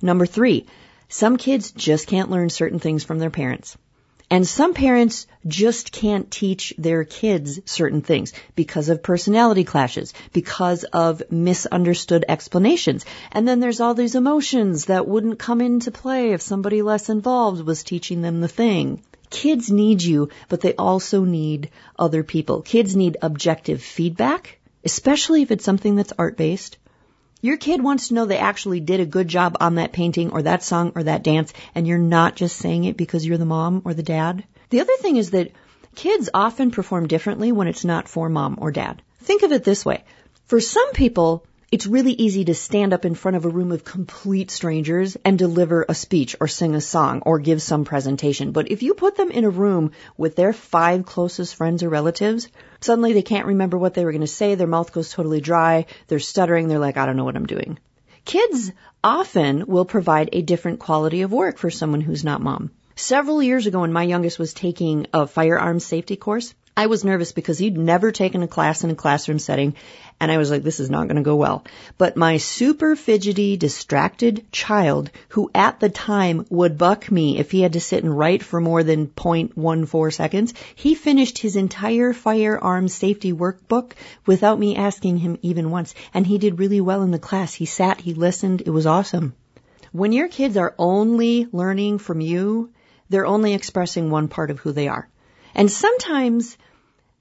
Number three, some kids just can't learn certain things from their parents. And some parents just can't teach their kids certain things because of personality clashes, because of misunderstood explanations. And then there's all these emotions that wouldn't come into play if somebody less involved was teaching them the thing. Kids need you, but they also need other people. Kids need objective feedback, especially if it's something that's art based. Your kid wants to know they actually did a good job on that painting or that song or that dance and you're not just saying it because you're the mom or the dad. The other thing is that kids often perform differently when it's not for mom or dad. Think of it this way. For some people, it's really easy to stand up in front of a room of complete strangers and deliver a speech or sing a song or give some presentation. But if you put them in a room with their five closest friends or relatives, suddenly they can't remember what they were going to say. Their mouth goes totally dry. They're stuttering. They're like, I don't know what I'm doing. Kids often will provide a different quality of work for someone who's not mom. Several years ago when my youngest was taking a firearms safety course, I was nervous because he'd never taken a class in a classroom setting, and I was like, this is not going to go well. But my super fidgety, distracted child, who at the time would buck me if he had to sit and write for more than 0.14 seconds, he finished his entire firearms safety workbook without me asking him even once. And he did really well in the class. He sat, he listened, it was awesome. When your kids are only learning from you, they're only expressing one part of who they are. And sometimes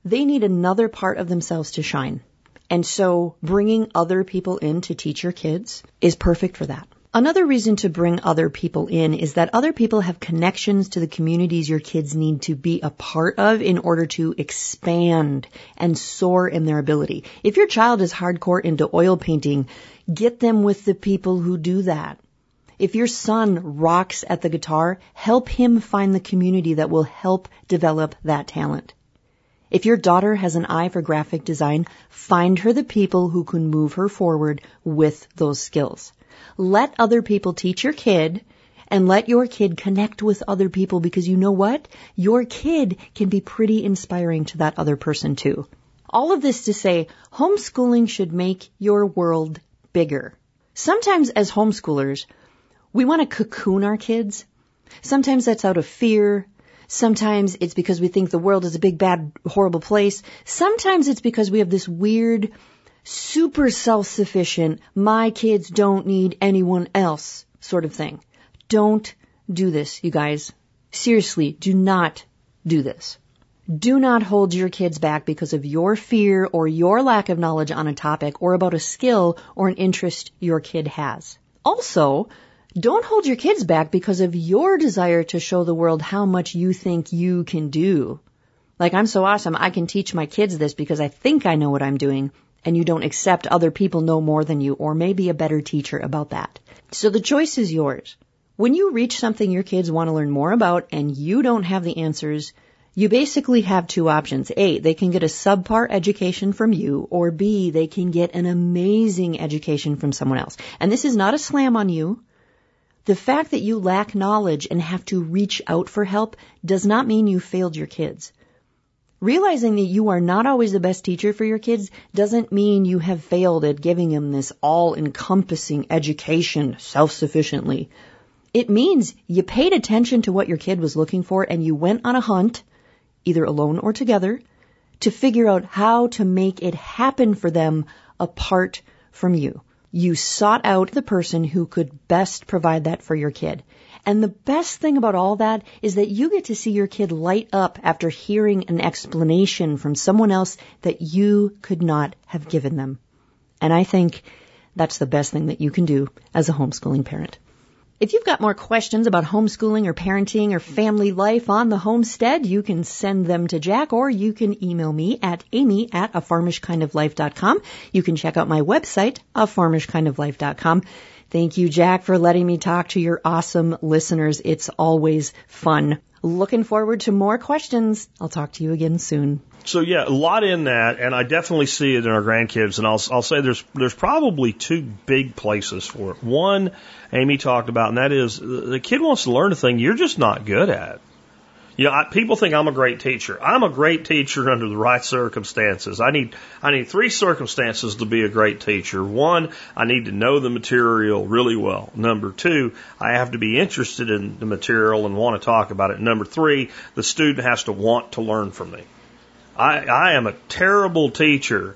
they need another part of themselves to shine. And so bringing other people in to teach your kids is perfect for that. Another reason to bring other people in is that other people have connections to the communities your kids need to be a part of in order to expand and soar in their ability. If your child is hardcore into oil painting, get them with the people who do that. If your son rocks at the guitar, help him find the community that will help develop that talent. If your daughter has an eye for graphic design, find her the people who can move her forward with those skills. Let other people teach your kid and let your kid connect with other people because you know what? Your kid can be pretty inspiring to that other person too. All of this to say, homeschooling should make your world bigger. Sometimes as homeschoolers, we want to cocoon our kids. Sometimes that's out of fear. Sometimes it's because we think the world is a big, bad, horrible place. Sometimes it's because we have this weird, super self-sufficient, my kids don't need anyone else sort of thing. Don't do this, you guys. Seriously, do not do this. Do not hold your kids back because of your fear or your lack of knowledge on a topic or about a skill or an interest your kid has. Also, don't hold your kids back because of your desire to show the world how much you think you can do. Like, I'm so awesome, I can teach my kids this because I think I know what I'm doing, and you don't accept other people know more than you, or maybe a better teacher about that. So the choice is yours. When you reach something your kids want to learn more about and you don't have the answers, you basically have two options. A, they can get a subpar education from you, or B, they can get an amazing education from someone else. And this is not a slam on you. The fact that you lack knowledge and have to reach out for help does not mean you failed your kids. Realizing that you are not always the best teacher for your kids doesn't mean you have failed at giving them this all-encompassing education self-sufficiently. It means you paid attention to what your kid was looking for and you went on a hunt either alone or together, to figure out how to make it happen for them apart from you. You sought out the person who could best provide that for your kid. And the best thing about all that is that you get to see your kid light up after hearing an explanation from someone else that you could not have given them. And I think that's the best thing that you can do as a homeschooling parent. If you've got more questions about homeschooling or parenting or family life on the homestead, you can send them to Jack or you can email me at amy at a farmishkindoflife.com. You can check out my website, a farmishkindoflife.com. Thank you, Jack, for letting me talk to your awesome listeners. It's always fun. Looking forward to more questions. I'll talk to you again soon. So yeah, a lot in that, and I definitely see it in our grandkids. And I'll I'll say there's there's probably two big places for it. One, Amy talked about, and that is the kid wants to learn a thing you're just not good at. You know, I, people think I'm a great teacher. I'm a great teacher under the right circumstances. I need I need three circumstances to be a great teacher. One, I need to know the material really well. Number two, I have to be interested in the material and want to talk about it. Number three, the student has to want to learn from me. I, I am a terrible teacher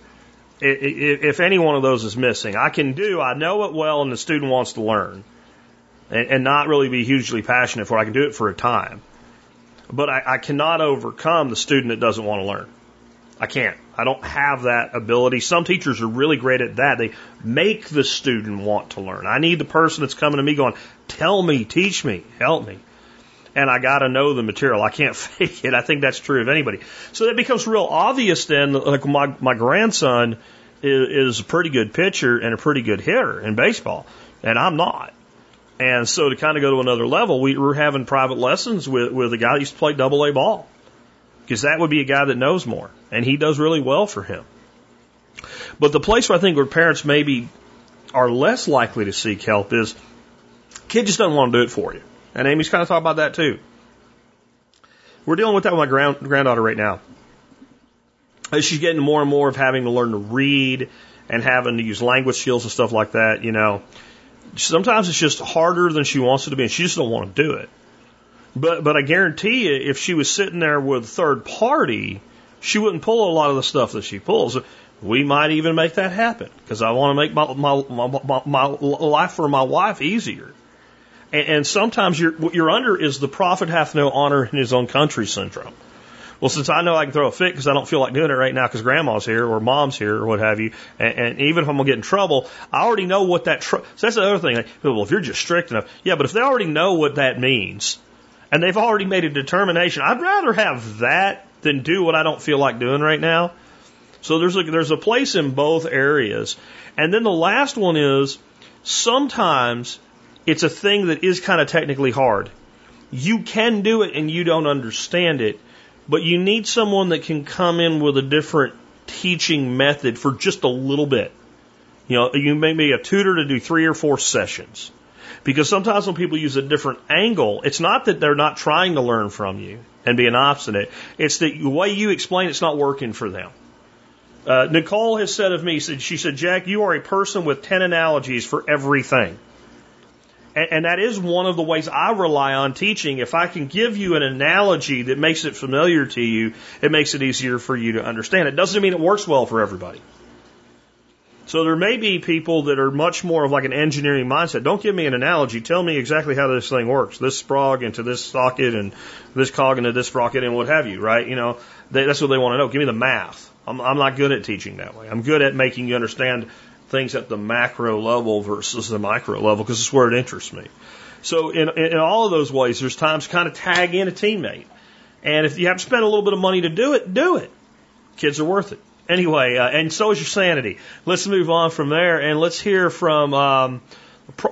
if any one of those is missing. I can do, I know it well, and the student wants to learn, and, and not really be hugely passionate for it. I can do it for a time but I, I cannot overcome the student that doesn't want to learn. I can't. I don't have that ability. Some teachers are really great at that. They make the student want to learn. I need the person that's coming to me going, tell me, teach me, help me. And I got to know the material. I can't fake it. I think that's true of anybody. So that becomes real obvious then. Like my, my grandson is, is a pretty good pitcher and a pretty good hitter in baseball, and I'm not. And so to kind of go to another level, we were having private lessons with, with a guy that used to play double A ball. Because that would be a guy that knows more. And he does really well for him. But the place where I think where parents maybe are less likely to seek help is kid just doesn't want to do it for you. And Amy's kind of talking about that too. We're dealing with that with my grand, granddaughter right now. She's getting more and more of having to learn to read and having to use language skills and stuff like that, you know, sometimes it's just harder than she wants it to be, and she just don't want to do it. But but I guarantee you, if she was sitting there with a third party, she wouldn't pull a lot of the stuff that she pulls. We might even make that happen because I want to make my, my my, my my life for my wife easier. And, and sometimes you're, what you're under is the prophet hath no honor in his own country syndrome. Well, since I know I can throw a fit because I don't feel like doing it right now because grandma's here or mom's here or what have you, and, and even if I'm gonna get in trouble, I already know what that. Tr- so that's the other thing. Like, well, if you're just strict enough, yeah, but if they already know what that means, and they've already made a determination, I'd rather have that than do what I don't feel like doing right now. So there's a, there's a place in both areas. And then the last one is sometimes it's a thing that is kind of technically hard. You can do it and you don't understand it. But you need someone that can come in with a different teaching method for just a little bit. You know, you may be a tutor to do three or four sessions. Because sometimes when people use a different angle, it's not that they're not trying to learn from you and being obstinate. It's that the way you explain it's not working for them. Uh, Nicole has said of me, she said, Jack, you are a person with 10 analogies for everything. And, that is one of the ways I rely on teaching. If I can give you an analogy that makes it familiar to you, it makes it easier for you to understand. It doesn't mean it works well for everybody. So there may be people that are much more of like an engineering mindset. Don't give me an analogy. Tell me exactly how this thing works. This sprog into this socket and this cog into this sprocket and what have you, right? You know, they, that's what they want to know. Give me the math. I'm, I'm not good at teaching that way. I'm good at making you understand things at the macro level versus the micro level because it's where it interests me. So in, in all of those ways, there's times kind of tag in a teammate. And if you have to spend a little bit of money to do it, do it. Kids are worth it. Anyway, uh, and so is your sanity. Let's move on from there and let's hear from um,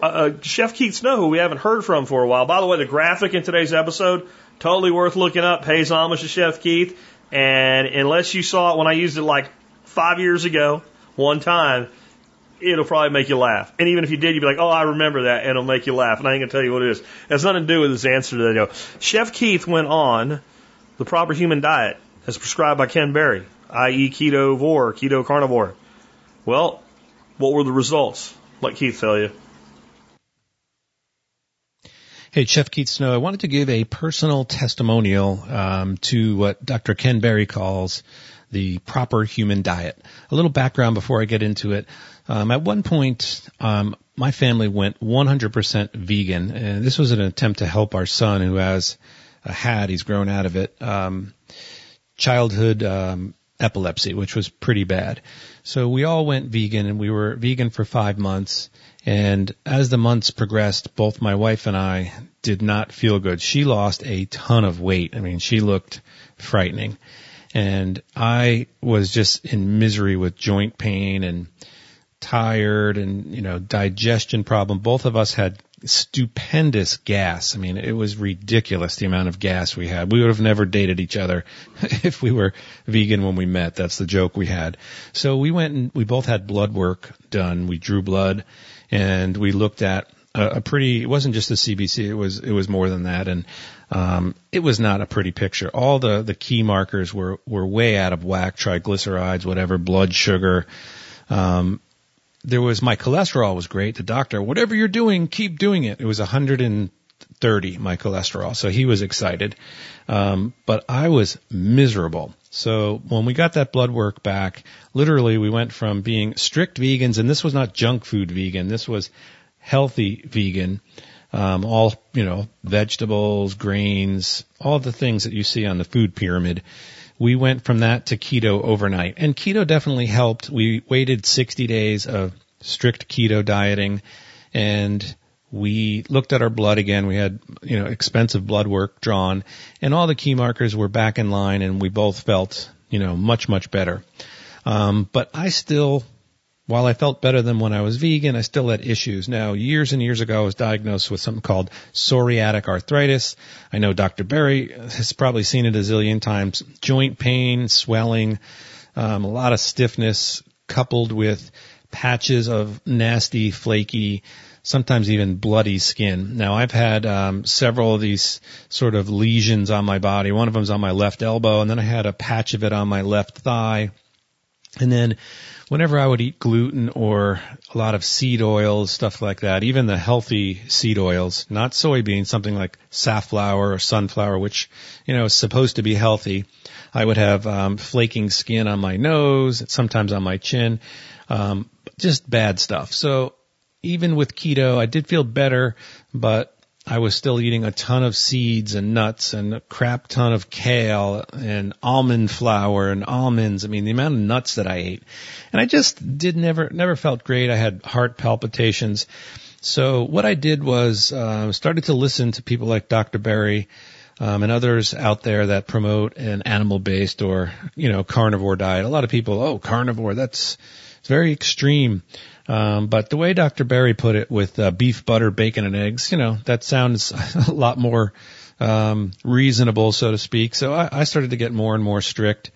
uh, Chef Keith Snow, who we haven't heard from for a while. By the way, the graphic in today's episode, totally worth looking up, pays homage to Chef Keith. And unless you saw it when I used it like five years ago, one time, it'll probably make you laugh. And even if you did, you'd be like, oh, I remember that, and it'll make you laugh. And I ain't going to tell you what it is. It has nothing to do with his answer to that. Chef Keith went on the proper human diet as prescribed by Ken Berry, i.e. ketovore, keto carnivore. Well, what were the results? Let Keith tell you. Hey, Chef Keith Snow, I wanted to give a personal testimonial um, to what Dr. Ken Berry calls the proper human diet. A little background before I get into it. Um, at one point, um, my family went 100% vegan, and this was an attempt to help our son who has uh, had, he's grown out of it, um, childhood um, epilepsy, which was pretty bad. So we all went vegan, and we were vegan for five months. And as the months progressed, both my wife and I did not feel good. She lost a ton of weight. I mean, she looked frightening. And I was just in misery with joint pain and tired and, you know, digestion problem. Both of us had stupendous gas. I mean, it was ridiculous the amount of gas we had. We would have never dated each other if we were vegan when we met. That's the joke we had. So we went and we both had blood work done. We drew blood and we looked at a, a pretty, it wasn't just the CBC, it was, it was more than that. And, um, it was not a pretty picture. All the, the key markers were, were way out of whack, triglycerides, whatever, blood sugar, um, there was my cholesterol was great. The doctor, whatever you're doing, keep doing it. It was 130 my cholesterol, so he was excited, um, but I was miserable. So when we got that blood work back, literally we went from being strict vegans, and this was not junk food vegan. This was healthy vegan. Um, all you know, vegetables, grains, all the things that you see on the food pyramid we went from that to keto overnight. And keto definitely helped. We waited 60 days of strict keto dieting and we looked at our blood again. We had, you know, expensive blood work drawn and all the key markers were back in line and we both felt, you know, much, much better. Um, but I still while I felt better than when I was vegan, I still had issues. Now, years and years ago, I was diagnosed with something called psoriatic arthritis. I know Dr. Berry has probably seen it a zillion times. Joint pain, swelling, um, a lot of stiffness coupled with patches of nasty, flaky, sometimes even bloody skin. Now I've had um, several of these sort of lesions on my body. One of them's on my left elbow, and then I had a patch of it on my left thigh. And then whenever I would eat gluten or a lot of seed oils, stuff like that, even the healthy seed oils, not soybeans, something like safflower or sunflower, which, you know, is supposed to be healthy, I would have um, flaking skin on my nose, sometimes on my chin, um, just bad stuff. So even with keto, I did feel better, but I was still eating a ton of seeds and nuts and a crap ton of kale and almond flour and almonds. I mean, the amount of nuts that I ate. And I just did never, never felt great. I had heart palpitations. So what I did was, uh, started to listen to people like Dr. Berry, um, and others out there that promote an animal based or, you know, carnivore diet. A lot of people, oh, carnivore, that's, it's very extreme. Um, but the way Dr. Berry put it with uh, beef, butter, bacon, and eggs, you know, that sounds a lot more um, reasonable, so to speak. So I, I started to get more and more strict,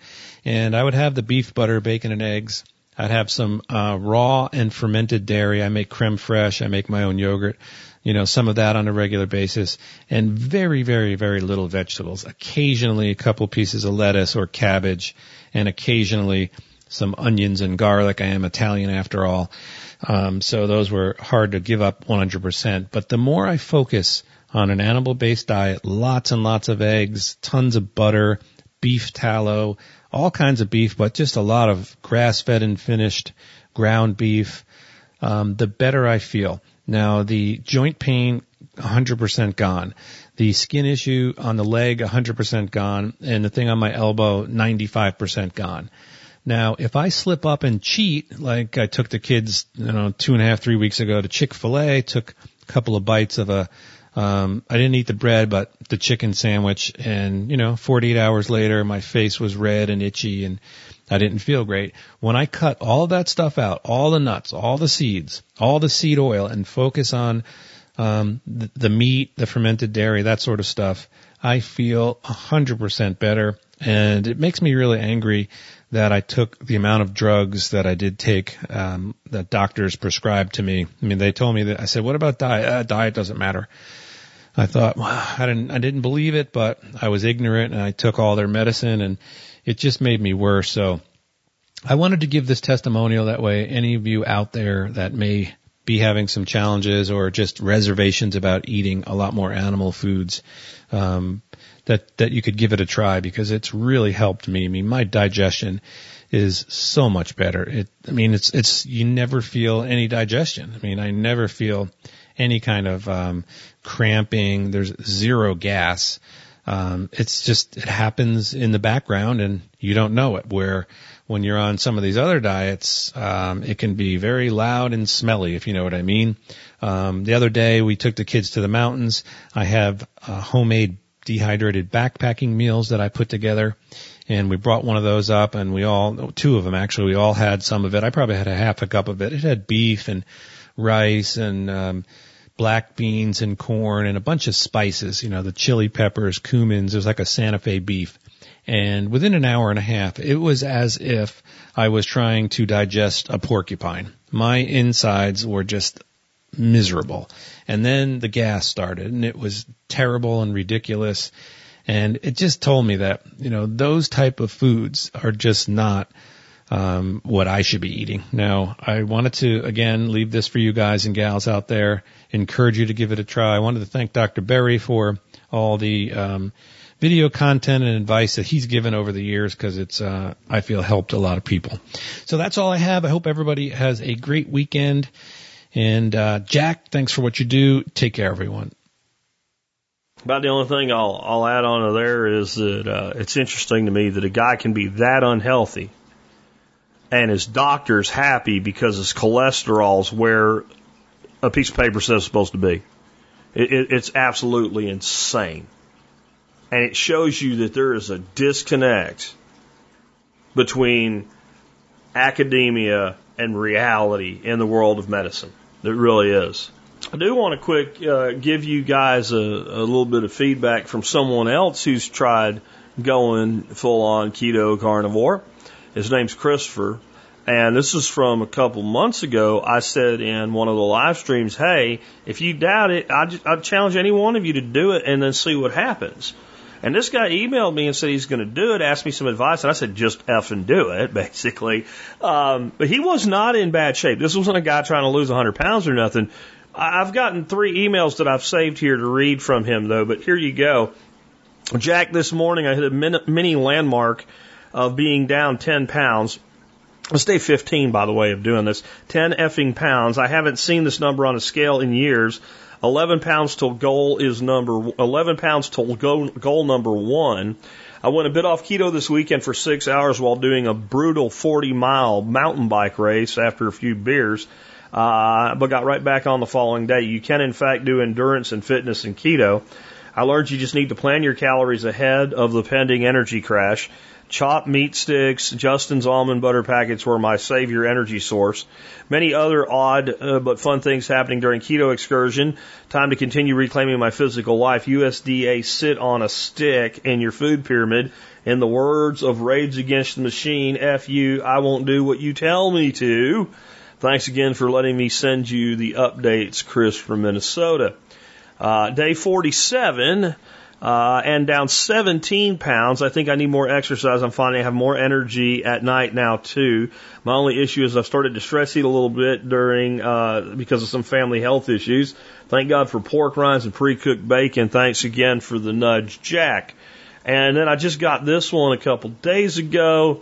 and I would have the beef, butter, bacon, and eggs. I'd have some uh, raw and fermented dairy. I make creme fraiche. I make my own yogurt. You know, some of that on a regular basis, and very, very, very little vegetables. Occasionally, a couple pieces of lettuce or cabbage, and occasionally some onions and garlic. I am Italian after all. Um, so those were hard to give up 100%. But the more I focus on an animal based diet, lots and lots of eggs, tons of butter, beef tallow, all kinds of beef, but just a lot of grass fed and finished ground beef, um, the better I feel. Now the joint pain, 100% gone. The skin issue on the leg, 100% gone. And the thing on my elbow, 95% gone. Now, if I slip up and cheat, like I took the kids, you know, two and a half, three weeks ago to Chick-fil-A, took a couple of bites of a, um, I didn't eat the bread, but the chicken sandwich and, you know, 48 hours later, my face was red and itchy and I didn't feel great. When I cut all that stuff out, all the nuts, all the seeds, all the seed oil and focus on, um, the, the meat, the fermented dairy, that sort of stuff, I feel 100% better. And it makes me really angry that I took the amount of drugs that I did take um, that doctors prescribed to me. I mean, they told me that I said, "What about diet? Uh, diet doesn't matter." I thought well, I didn't I didn't believe it, but I was ignorant and I took all their medicine and it just made me worse. So I wanted to give this testimonial that way any of you out there that may be having some challenges or just reservations about eating a lot more animal foods, um, that that you could give it a try because it's really helped me. I mean, my digestion is so much better. It, I mean, it's it's you never feel any digestion. I mean, I never feel any kind of um, cramping. There's zero gas. Um, it's just it happens in the background and you don't know it. Where when you're on some of these other diets, um, it can be very loud and smelly, if you know what I mean. Um, the other day we took the kids to the mountains. I have a homemade dehydrated backpacking meals that I put together. And we brought one of those up and we all, two of them actually, we all had some of it. I probably had a half a cup of it. It had beef and rice and, um, black beans and corn and a bunch of spices, you know, the chili peppers, cumins. It was like a Santa Fe beef. And within an hour and a half, it was as if I was trying to digest a porcupine. My insides were just miserable. And then the gas started and it was terrible and ridiculous. And it just told me that, you know, those type of foods are just not, um, what I should be eating. Now, I wanted to, again, leave this for you guys and gals out there, encourage you to give it a try. I wanted to thank Dr. Berry for all the, um, video content and advice that he's given over the years because it's, uh, I feel helped a lot of people. So that's all I have. I hope everybody has a great weekend and uh, Jack, thanks for what you do. Take care, everyone. About the only thing I'll I'll add on to there is that uh, it's interesting to me that a guy can be that unhealthy, and his doctor's happy because his cholesterol's where a piece of paper says it's supposed to be. It, it, it's absolutely insane, and it shows you that there is a disconnect between academia and reality in the world of medicine. It really is. I do want to quick uh, give you guys a, a little bit of feedback from someone else who's tried going full on keto carnivore. His name's Christopher. And this is from a couple months ago. I said in one of the live streams, hey, if you doubt it, I, just, I challenge any one of you to do it and then see what happens. And this guy emailed me and said he's going to do it, asked me some advice, and I said, just effing do it, basically. Um, but he was not in bad shape. This wasn't a guy trying to lose 100 pounds or nothing. I've gotten three emails that I've saved here to read from him, though, but here you go. Jack, this morning I hit a mini landmark of being down 10 pounds. Let's day 15, by the way, of doing this. 10 effing pounds. I haven't seen this number on a scale in years. 11 pounds till goal is number 11 pounds till goal, goal number one. I went a bit off keto this weekend for six hours while doing a brutal 40 mile mountain bike race after a few beers, uh, but got right back on the following day. You can in fact do endurance and fitness in keto. I learned you just need to plan your calories ahead of the pending energy crash. Chopped meat sticks, Justin's almond butter packets were my savior energy source. Many other odd uh, but fun things happening during keto excursion. Time to continue reclaiming my physical life. USDA sit on a stick in your food pyramid. In the words of Rage Against the Machine, F you, I won't do what you tell me to. Thanks again for letting me send you the updates, Chris from Minnesota. Uh, day 47. Uh, and down 17 pounds. I think I need more exercise. I'm finding I have more energy at night now too. My only issue is I've started to stress eat a little bit during uh, because of some family health issues. Thank God for pork rinds and pre-cooked bacon. Thanks again for the nudge, Jack. And then I just got this one a couple days ago.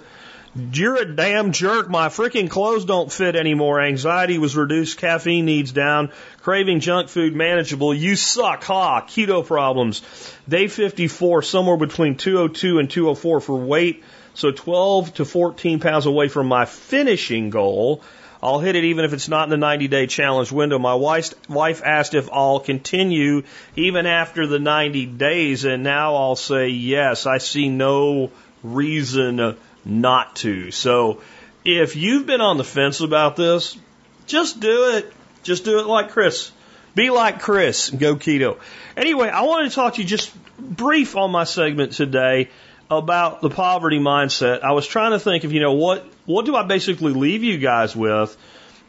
You're a damn jerk. My freaking clothes don't fit anymore. Anxiety was reduced. Caffeine needs down. Craving junk food manageable. You suck. Ha. Keto problems. Day 54, somewhere between 202 and 204 for weight. So 12 to 14 pounds away from my finishing goal. I'll hit it even if it's not in the 90 day challenge window. My wife, wife asked if I'll continue even after the 90 days, and now I'll say yes. I see no reason not to. So if you've been on the fence about this, just do it. Just do it like Chris. Be like Chris go keto. Anyway, I wanted to talk to you just brief on my segment today about the poverty mindset. I was trying to think of, you know, what, what do I basically leave you guys with?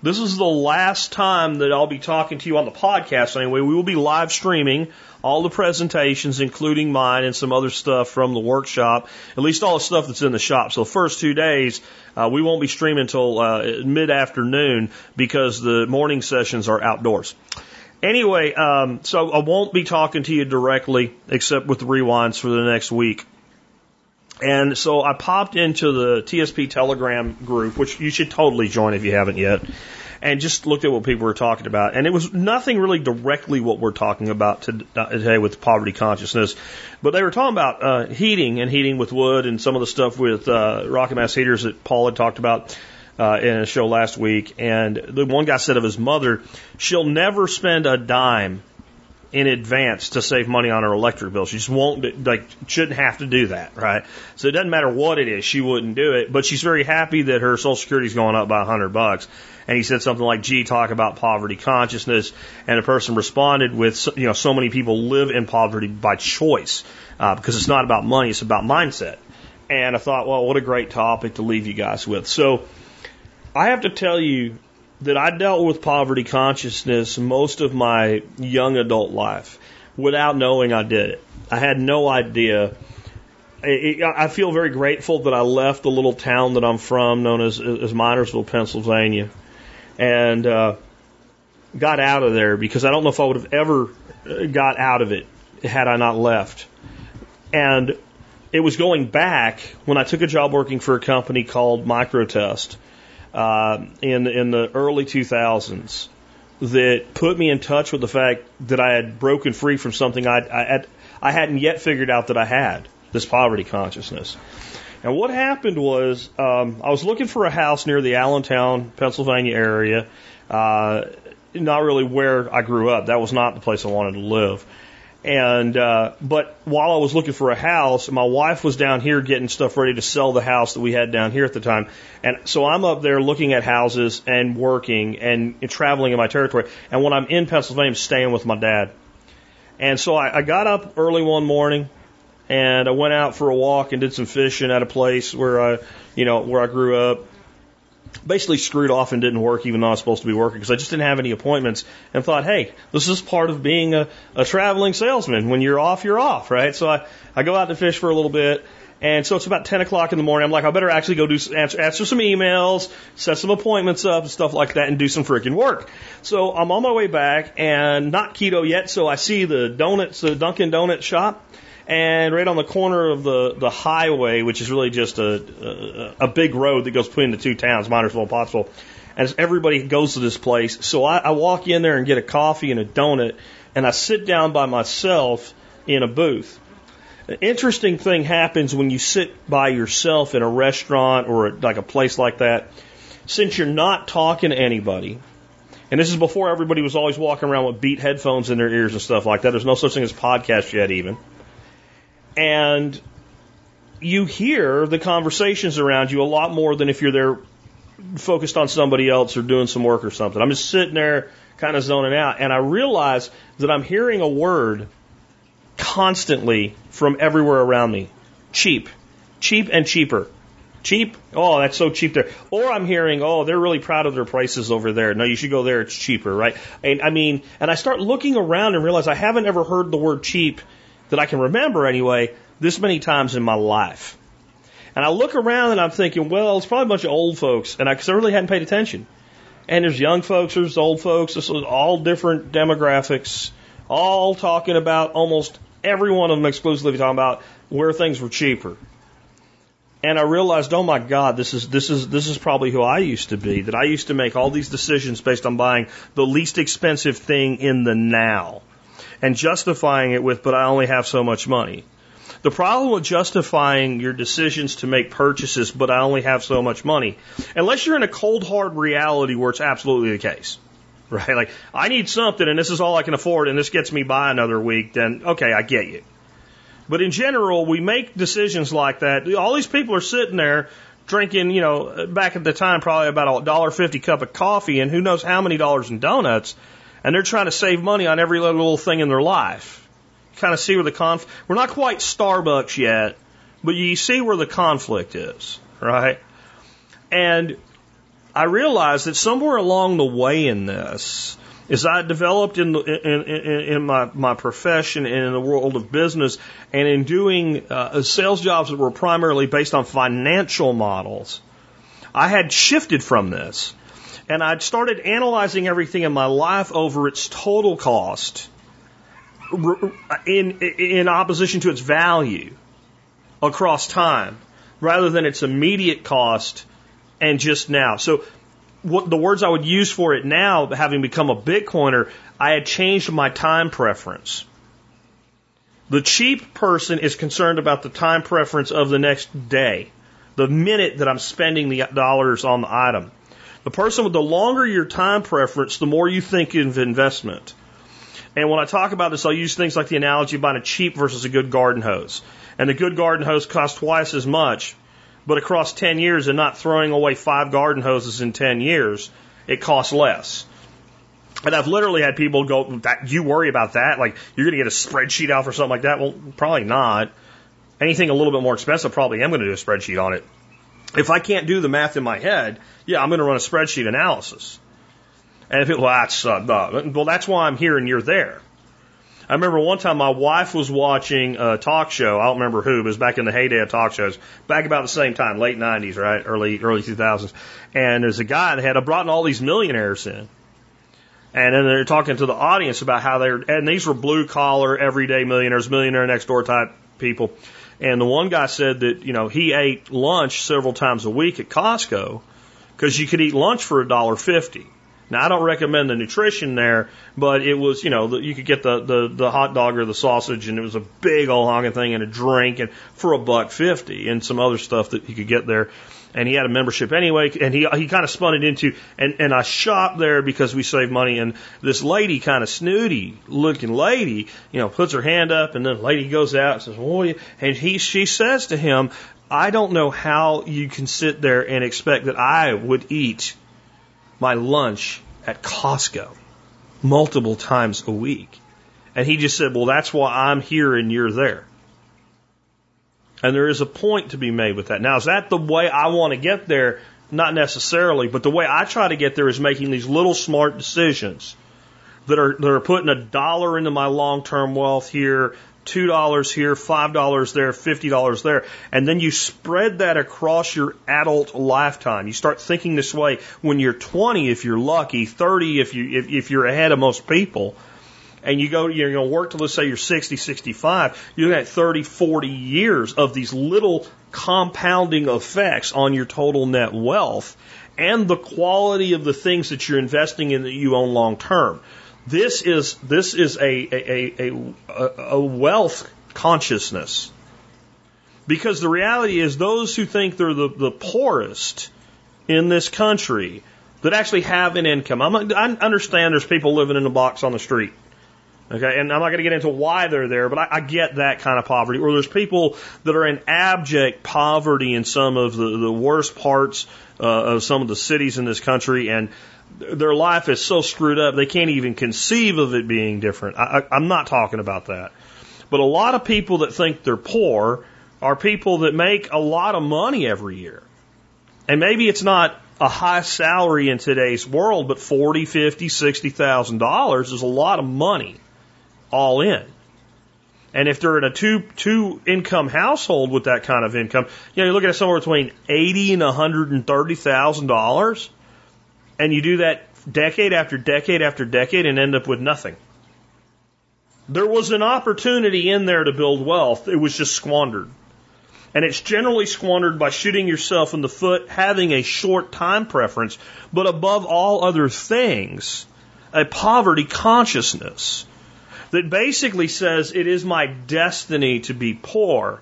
This is the last time that I'll be talking to you on the podcast anyway. We will be live streaming all the presentations, including mine and some other stuff from the workshop, at least all the stuff that's in the shop. So the first two days, uh, we won't be streaming until uh, mid afternoon because the morning sessions are outdoors. Anyway, um, so I won't be talking to you directly except with the rewinds for the next week. And so I popped into the TSP Telegram group, which you should totally join if you haven't yet, and just looked at what people were talking about. And it was nothing really directly what we're talking about today with poverty consciousness, but they were talking about uh, heating and heating with wood and some of the stuff with uh, rocket mass heaters that Paul had talked about. Uh, in a show last week, and the one guy said of his mother, she'll never spend a dime in advance to save money on her electric bill. She just won't, like, shouldn't have to do that, right? So it doesn't matter what it is, she wouldn't do it. But she's very happy that her Social Security's going up by a hundred bucks. And he said something like, "Gee, talk about poverty consciousness." And the person responded with, you know, so many people live in poverty by choice uh, because it's not about money; it's about mindset. And I thought, well, what a great topic to leave you guys with. So I have to tell you that I dealt with poverty consciousness most of my young adult life without knowing I did it. I had no idea. I feel very grateful that I left the little town that I'm from, known as, as Minersville, Pennsylvania, and uh, got out of there because I don't know if I would have ever uh, got out of it had I not left. And it was going back when I took a job working for a company called Microtest uh, in in the early 2000s that put me in touch with the fact that I had broken free from something I'd, I had I hadn't yet figured out that I had this poverty consciousness. And what happened was um, I was looking for a house near the Allentown, Pennsylvania area. Uh, not really where I grew up. That was not the place I wanted to live. And uh, but while I was looking for a house, my wife was down here getting stuff ready to sell the house that we had down here at the time. And so I'm up there looking at houses and working and, and traveling in my territory. And when I'm in Pennsylvania, I'm staying with my dad. And so I, I got up early one morning and I went out for a walk and did some fishing at a place where I, you know, where I grew up basically screwed off and didn't work even though I was supposed to be working because I just didn't have any appointments and thought, hey, this is part of being a, a traveling salesman. When you're off, you're off, right? So I, I go out to fish for a little bit. And so it's about 10 o'clock in the morning. I'm like, I better actually go do answer, answer some emails, set some appointments up and stuff like that and do some freaking work. So I'm on my way back and not keto yet. So I see the donuts, the Dunkin' Donut shop and right on the corner of the, the highway, which is really just a, a, a big road that goes between the two towns, Minersville and Pottsville. And everybody goes to this place. So I, I walk in there and get a coffee and a donut, and I sit down by myself in a booth. An interesting thing happens when you sit by yourself in a restaurant or a, like a place like that. Since you're not talking to anybody, and this is before everybody was always walking around with beat headphones in their ears and stuff like that. There's no such thing as podcasts yet, even and you hear the conversations around you a lot more than if you're there focused on somebody else or doing some work or something. I'm just sitting there kind of zoning out and I realize that I'm hearing a word constantly from everywhere around me. Cheap. Cheap and cheaper. Cheap? Oh, that's so cheap there. Or I'm hearing, oh, they're really proud of their prices over there. No, you should go there. It's cheaper, right? And I mean, and I start looking around and realize I haven't ever heard the word cheap that I can remember anyway, this many times in my life. And I look around and I'm thinking, well, it's probably a bunch of old folks, and I, cause I really hadn't paid attention. And there's young folks, there's old folks, this is all different demographics, all talking about almost every one of them exclusively talking about where things were cheaper. And I realized, oh my God, this is this is this is probably who I used to be. That I used to make all these decisions based on buying the least expensive thing in the now, and justifying it with, but I only have so much money. The problem with justifying your decisions to make purchases, but I only have so much money, unless you're in a cold hard reality where it's absolutely the case, right? Like I need something and this is all I can afford and this gets me by another week, then okay, I get you. But in general, we make decisions like that. All these people are sitting there drinking, you know, back at the time, probably about a dollar fifty cup of coffee and who knows how many dollars in donuts, and they're trying to save money on every little thing in their life. Kind of see where the conf. We're not quite Starbucks yet, but you see where the conflict is, right? And I realized that somewhere along the way in this, as I developed in, the, in, in, in my, my profession and in the world of business and in doing uh, sales jobs that were primarily based on financial models, I had shifted from this. And I'd started analyzing everything in my life over its total cost in, in opposition to its value across time rather than its immediate cost and just now. So what the words I would use for it now, having become a Bitcoiner, I had changed my time preference. The cheap person is concerned about the time preference of the next day, the minute that I'm spending the dollars on the item. The person with the longer your time preference, the more you think of investment. And when I talk about this, I'll use things like the analogy of buying a cheap versus a good garden hose. And the good garden hose costs twice as much, but across 10 years and not throwing away five garden hoses in 10 years, it costs less. And I've literally had people go, that, you worry about that? Like, you're going to get a spreadsheet out for something like that? Well, probably not. Anything a little bit more expensive, probably am going to do a spreadsheet on it. If I can't do the math in my head, yeah, I'm going to run a spreadsheet analysis. And if it, well, that's, uh, well, that's why I'm here and you're there. I remember one time my wife was watching a talk show. I don't remember who, but it was back in the heyday of talk shows, back about the same time, late '90s, right, early early 2000s. And there's a guy that had brought all these millionaires in, and then they're talking to the audience about how they're, and these were blue collar, everyday millionaires, millionaire next door type people. And the one guy said that you know he ate lunch several times a week at Costco because you could eat lunch for a dollar fifty. Now I don't recommend the nutrition there, but it was, you know, you could get the, the, the hot dog or the sausage and it was a big old honking thing and a drink and for a buck fifty and some other stuff that you could get there. And he had a membership anyway, and he he kind of spun it into and and I shopped there because we save money. And this lady, kind of snooty looking lady, you know, puts her hand up, and then the lady goes out and says, "Oh," and he she says to him, "I don't know how you can sit there and expect that I would eat my lunch at Costco multiple times a week. And he just said, Well, that's why I'm here and you're there. And there is a point to be made with that. Now, is that the way I want to get there? Not necessarily, but the way I try to get there is making these little smart decisions that are that are putting a dollar into my long term wealth here, two dollars here, five dollars there, fifty dollars there, and then you spread that across your adult lifetime. You start thinking this way when you're 20, if you're lucky, 30 if you if, if you're ahead of most people, and you go you're going to work till let's say you're 60, 65. You're looking at 30, 40 years of these little compounding effects on your total net wealth and the quality of the things that you're investing in that you own long term. This is this is a a, a, a wealth consciousness. Because the reality is those who think they're the, the poorest in this country that actually have an income. I'm, I understand there's people living in a box on the street. Okay, and I'm not going to get into why they're there, but I, I get that kind of poverty. Or there's people that are in abject poverty in some of the, the worst parts uh, of some of the cities in this country, and their life is so screwed up they can't even conceive of it being different. I, I, I'm not talking about that. But a lot of people that think they're poor are people that make a lot of money every year. And maybe it's not a high salary in today's world, but forty, fifty, sixty thousand dollars is a lot of money all in. And if they're in a two two income household with that kind of income, you know, you're looking at somewhere between eighty and one hundred and thirty thousand dollars, and you do that decade after decade after decade and end up with nothing. There was an opportunity in there to build wealth. It was just squandered. And it's generally squandered by shooting yourself in the foot, having a short time preference, but above all other things, a poverty consciousness that basically says it is my destiny to be poor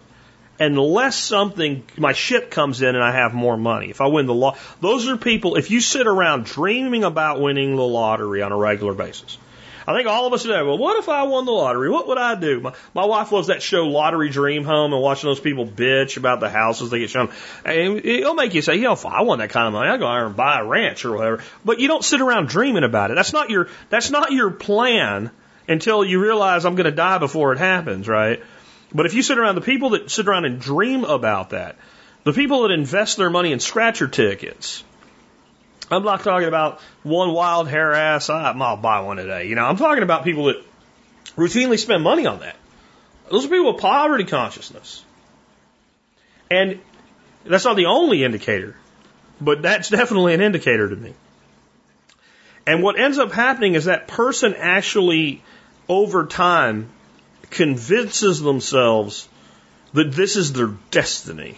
unless something, my ship comes in and I have more money. If I win the law, those are people, if you sit around dreaming about winning the lottery on a regular basis, I think all of us today, well, what if I won the lottery? What would I do? My, my wife loves that show Lottery Dream Home and watching those people bitch about the houses they get shown. And it'll make you say, you know, if I won that kind of money, I'd go out and buy a ranch or whatever. But you don't sit around dreaming about it. That's not your, that's not your plan until you realize I'm going to die before it happens, right? But if you sit around, the people that sit around and dream about that, the people that invest their money in scratcher tickets, I'm not talking about one wild hair ass, ah, I'll buy one today. You know, I'm talking about people that routinely spend money on that. Those are people with poverty consciousness. And that's not the only indicator, but that's definitely an indicator to me. And what ends up happening is that person actually, over time, convinces themselves that this is their destiny.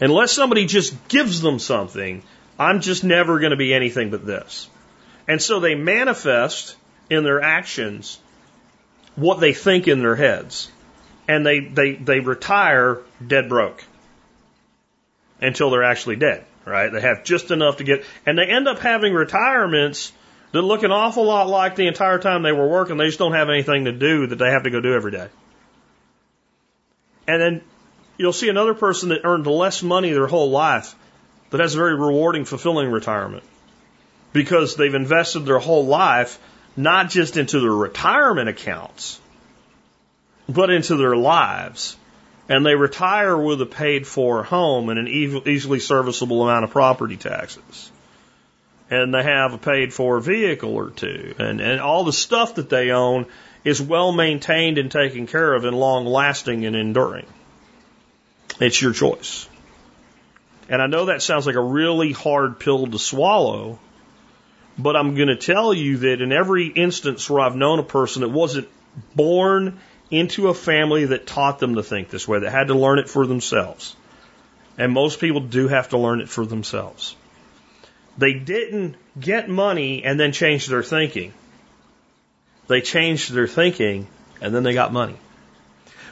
Unless somebody just gives them something, I'm just never going to be anything but this. And so they manifest in their actions what they think in their heads. And they, they, they retire dead broke until they're actually dead, right? They have just enough to get, and they end up having retirements that look an awful lot like the entire time they were working. They just don't have anything to do that they have to go do every day. And then you'll see another person that earned less money their whole life that has a very rewarding, fulfilling retirement because they've invested their whole life not just into their retirement accounts, but into their lives. And they retire with a paid for home and an easily serviceable amount of property taxes. And they have a paid for vehicle or two. And, and all the stuff that they own is well maintained and taken care of and long lasting and enduring. It's your choice. And I know that sounds like a really hard pill to swallow, but I'm going to tell you that in every instance where I've known a person that wasn't born into a family that taught them to think this way, that had to learn it for themselves. And most people do have to learn it for themselves. They didn't get money and then change their thinking. They changed their thinking and then they got money.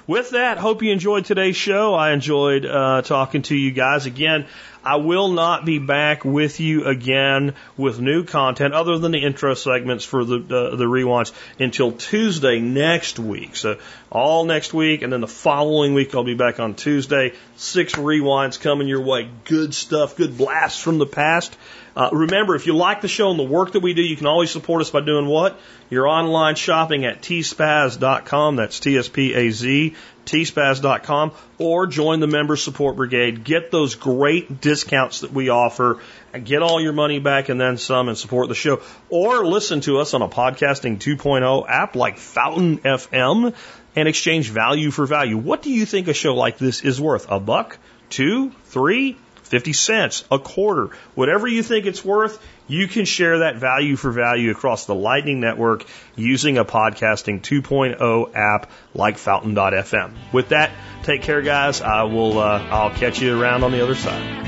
With that, hope you enjoyed today's show. I enjoyed uh, talking to you guys again. I will not be back with you again with new content other than the intro segments for the uh, the rewinds until Tuesday next week. So all next week, and then the following week I'll be back on Tuesday. Six rewinds coming your way. Good stuff. Good blasts from the past. Uh, remember, if you like the show and the work that we do, you can always support us by doing what? Your online shopping at tspaz.com. That's T-S-P-A-Z, tspaz.com, or join the member support brigade. Get those great discounts that we offer and get all your money back and then some and support the show. Or listen to us on a podcasting 2.0 app like Fountain FM and exchange value for value. What do you think a show like this is worth? A buck? Two? Three? 50 cents, a quarter, whatever you think it's worth, you can share that value for value across the Lightning Network using a podcasting 2.0 app like Fountain.fm. With that, take care, guys. I will, uh, I'll catch you around on the other side.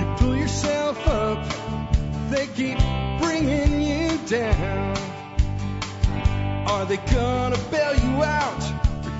You pull yourself up, they keep bringing you down. Are they gonna bail you out